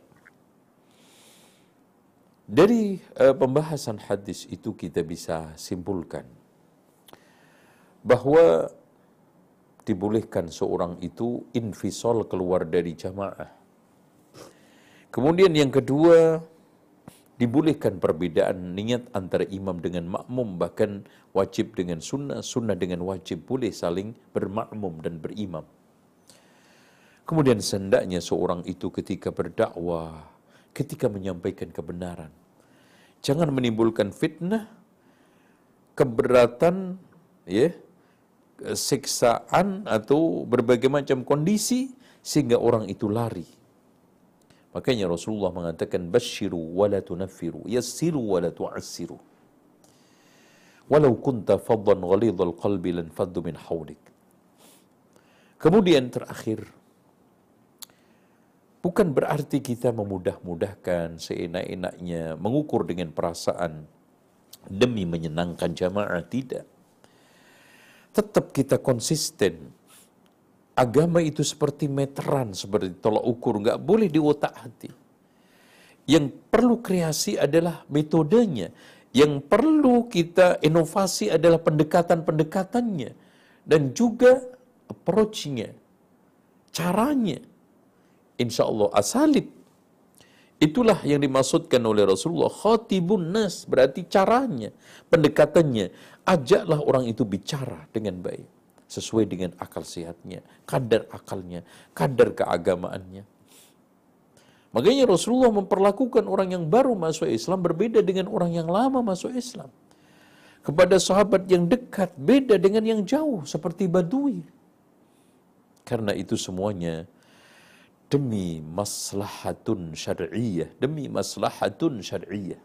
Dari uh, pembahasan hadis itu kita bisa simpulkan bahwa dibolehkan seorang itu infisol keluar dari jamaah. Kemudian yang kedua, dibolehkan perbedaan niat antara imam dengan makmum, bahkan wajib dengan sunnah, sunnah dengan wajib boleh saling bermakmum dan berimam. Kemudian sendaknya seorang itu ketika berdakwah, ketika menyampaikan kebenaran, jangan menimbulkan fitnah, keberatan, ya, siksaan atau berbagai macam kondisi sehingga orang itu lari. Makanya Rasulullah mengatakan basyiru wa la tunaffiru, yassiru wa la tu'assiru. Walau kunta faddan ghalidhal qalbi lan faddu min hawlik. Kemudian terakhir, bukan berarti kita memudah-mudahkan seenak-enaknya, mengukur dengan perasaan demi menyenangkan jamaah, tidak tetap kita konsisten. Agama itu seperti meteran, seperti tolak ukur, nggak boleh di otak hati. Yang perlu kreasi adalah metodenya. Yang perlu kita inovasi adalah pendekatan-pendekatannya. Dan juga approach-nya, caranya. Insya Allah asalib. Itulah yang dimaksudkan oleh Rasulullah. Khatibun nas berarti caranya, pendekatannya ajaklah orang itu bicara dengan baik sesuai dengan akal sehatnya, kadar akalnya, kadar keagamaannya. Makanya Rasulullah memperlakukan orang yang baru masuk Islam berbeda dengan orang yang lama masuk Islam. Kepada sahabat yang dekat beda dengan yang jauh seperti Badui. Karena itu semuanya demi maslahatun syar'iyyah, demi maslahatun syar'iyyah.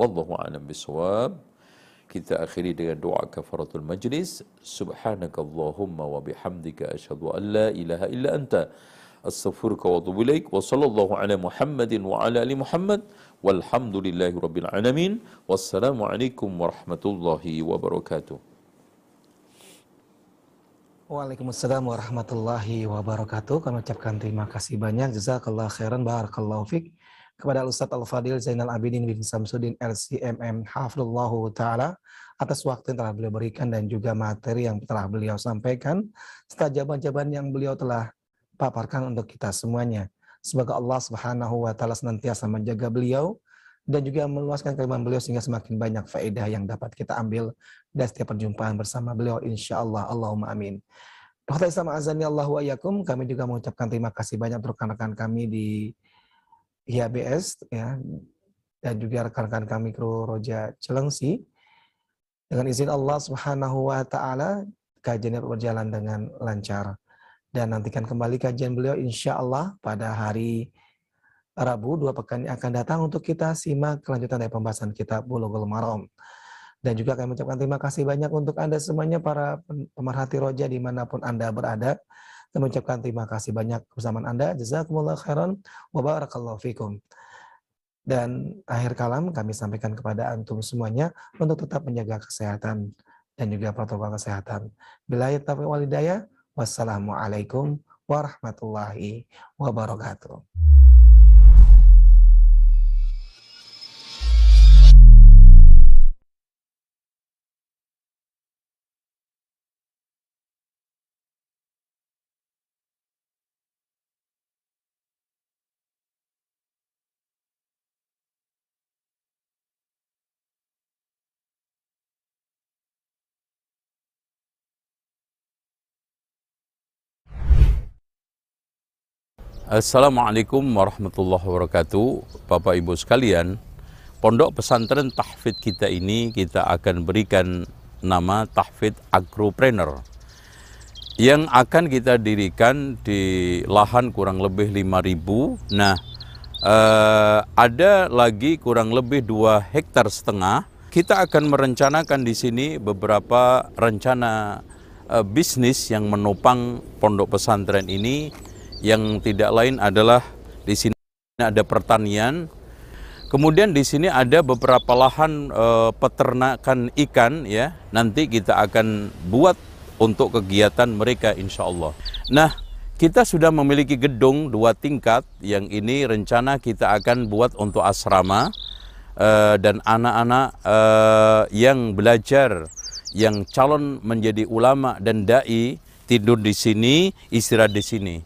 Wallahu a'lam bisawab. Kita akhiri dengan doa kafaratul majlis. Subhanakallahumma wa bihamdika asyhadu an la ilaha illa anta astaghfiruka wa atubu ilaik wa sallallahu ala Muhammadin wa ala ali Muhammad walhamdulillahi rabbil alamin. Wassalamu alaikum warahmatullahi wabarakatuh. Waalaikumsalam warahmatullahi wabarakatuh. Kami ucapkan terima kasih banyak. Jazakallah khairan. Barakallahu fiqh kepada Ustadz Al-Fadil Zainal Abidin bin Samsudin LCMM Hafidullahu Ta'ala atas waktu yang telah beliau berikan dan juga materi yang telah beliau sampaikan serta jawaban-jawaban yang beliau telah paparkan untuk kita semuanya. Semoga Allah Subhanahu wa taala senantiasa menjaga beliau dan juga meluaskan keimanan beliau sehingga semakin banyak faedah yang dapat kita ambil dari setiap perjumpaan bersama beliau insya Allah Allahumma amin. Dokter Islam Azani Allahu Ayakum, kami juga mengucapkan terima kasih banyak untuk rekan-rekan kami di IHBS ya dan juga rekan-rekan kami kru Roja Celengsi. Dengan izin Allah Subhanahu wa taala kajian berjalan dengan lancar dan nantikan kembali kajian beliau insya Allah pada hari Rabu dua pekan yang akan datang untuk kita simak kelanjutan dari pembahasan kitab Bulughul Maram. Dan juga kami mengucapkan terima kasih banyak untuk Anda semuanya para pemerhati roja di mana pun Anda berada. Kami ucapkan terima kasih banyak kebersamaan Anda. Jazakumullah khairan wa barakallahu fikum. Dan akhir kalam kami sampaikan kepada antum semuanya untuk tetap menjaga kesehatan dan juga protokol kesehatan. Bila taufiq walidayah, wassalamualaikum warahmatullahi wabarakatuh. Assalamualaikum warahmatullahi wabarakatuh. Bapak Ibu sekalian, Pondok Pesantren Tahfid kita ini kita akan berikan nama Tahfid Agropreneur yang akan kita dirikan di lahan kurang lebih 5000. Nah, eh, ada lagi kurang lebih 2 hektar setengah. Kita akan merencanakan di sini beberapa rencana eh, bisnis yang menopang pondok pesantren ini yang tidak lain adalah di sini ada pertanian. Kemudian di sini ada beberapa lahan e, peternakan ikan ya. Nanti kita akan buat untuk kegiatan mereka insya Allah. Nah, Kita sudah memiliki gedung dua tingkat yang ini rencana kita akan buat untuk asrama uh, dan anak-anak uh, yang belajar yang calon menjadi ulama dan dai tidur di sini, istirahat di sini.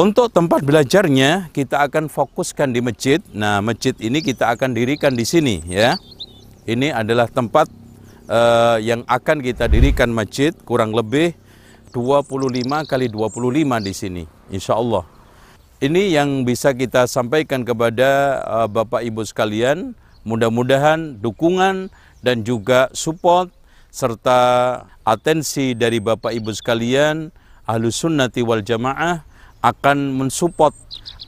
Untuk tempat belajarnya kita akan fokuskan di masjid. Nah, masjid ini kita akan dirikan di sini ya. Ini adalah tempat uh, yang akan kita dirikan masjid kurang lebih 25 kali 25 di sini, insya Allah. Ini yang bisa kita sampaikan kepada uh, Bapak Ibu sekalian. Mudah-mudahan dukungan dan juga support serta atensi dari Bapak Ibu sekalian, Ahlus Sunnati wal Jamaah akan mensupport,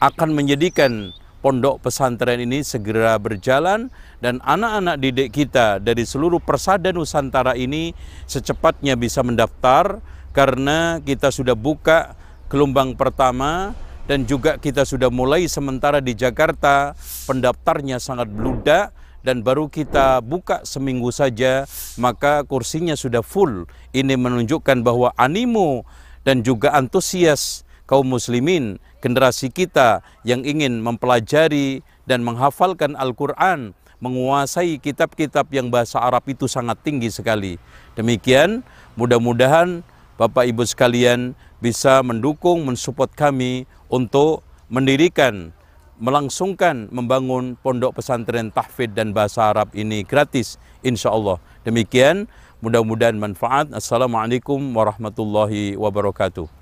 akan menjadikan pondok pesantren ini segera berjalan dan anak-anak didik kita dari seluruh persada Nusantara ini secepatnya bisa mendaftar karena kita sudah buka gelombang pertama dan juga kita sudah mulai sementara di Jakarta. Pendaftarnya sangat beludak dan baru kita buka seminggu saja maka kursinya sudah full. Ini menunjukkan bahwa animo dan juga antusias kaum muslimin generasi kita yang ingin mempelajari dan menghafalkan Al-Quran menguasai kitab-kitab yang bahasa Arab itu sangat tinggi sekali demikian mudah-mudahan Bapak Ibu sekalian bisa mendukung, mensupport kami untuk mendirikan, melangsungkan, membangun pondok pesantren tahfidz dan bahasa Arab ini gratis insya Allah. Demikian, mudah-mudahan manfaat. Assalamualaikum warahmatullahi wabarakatuh.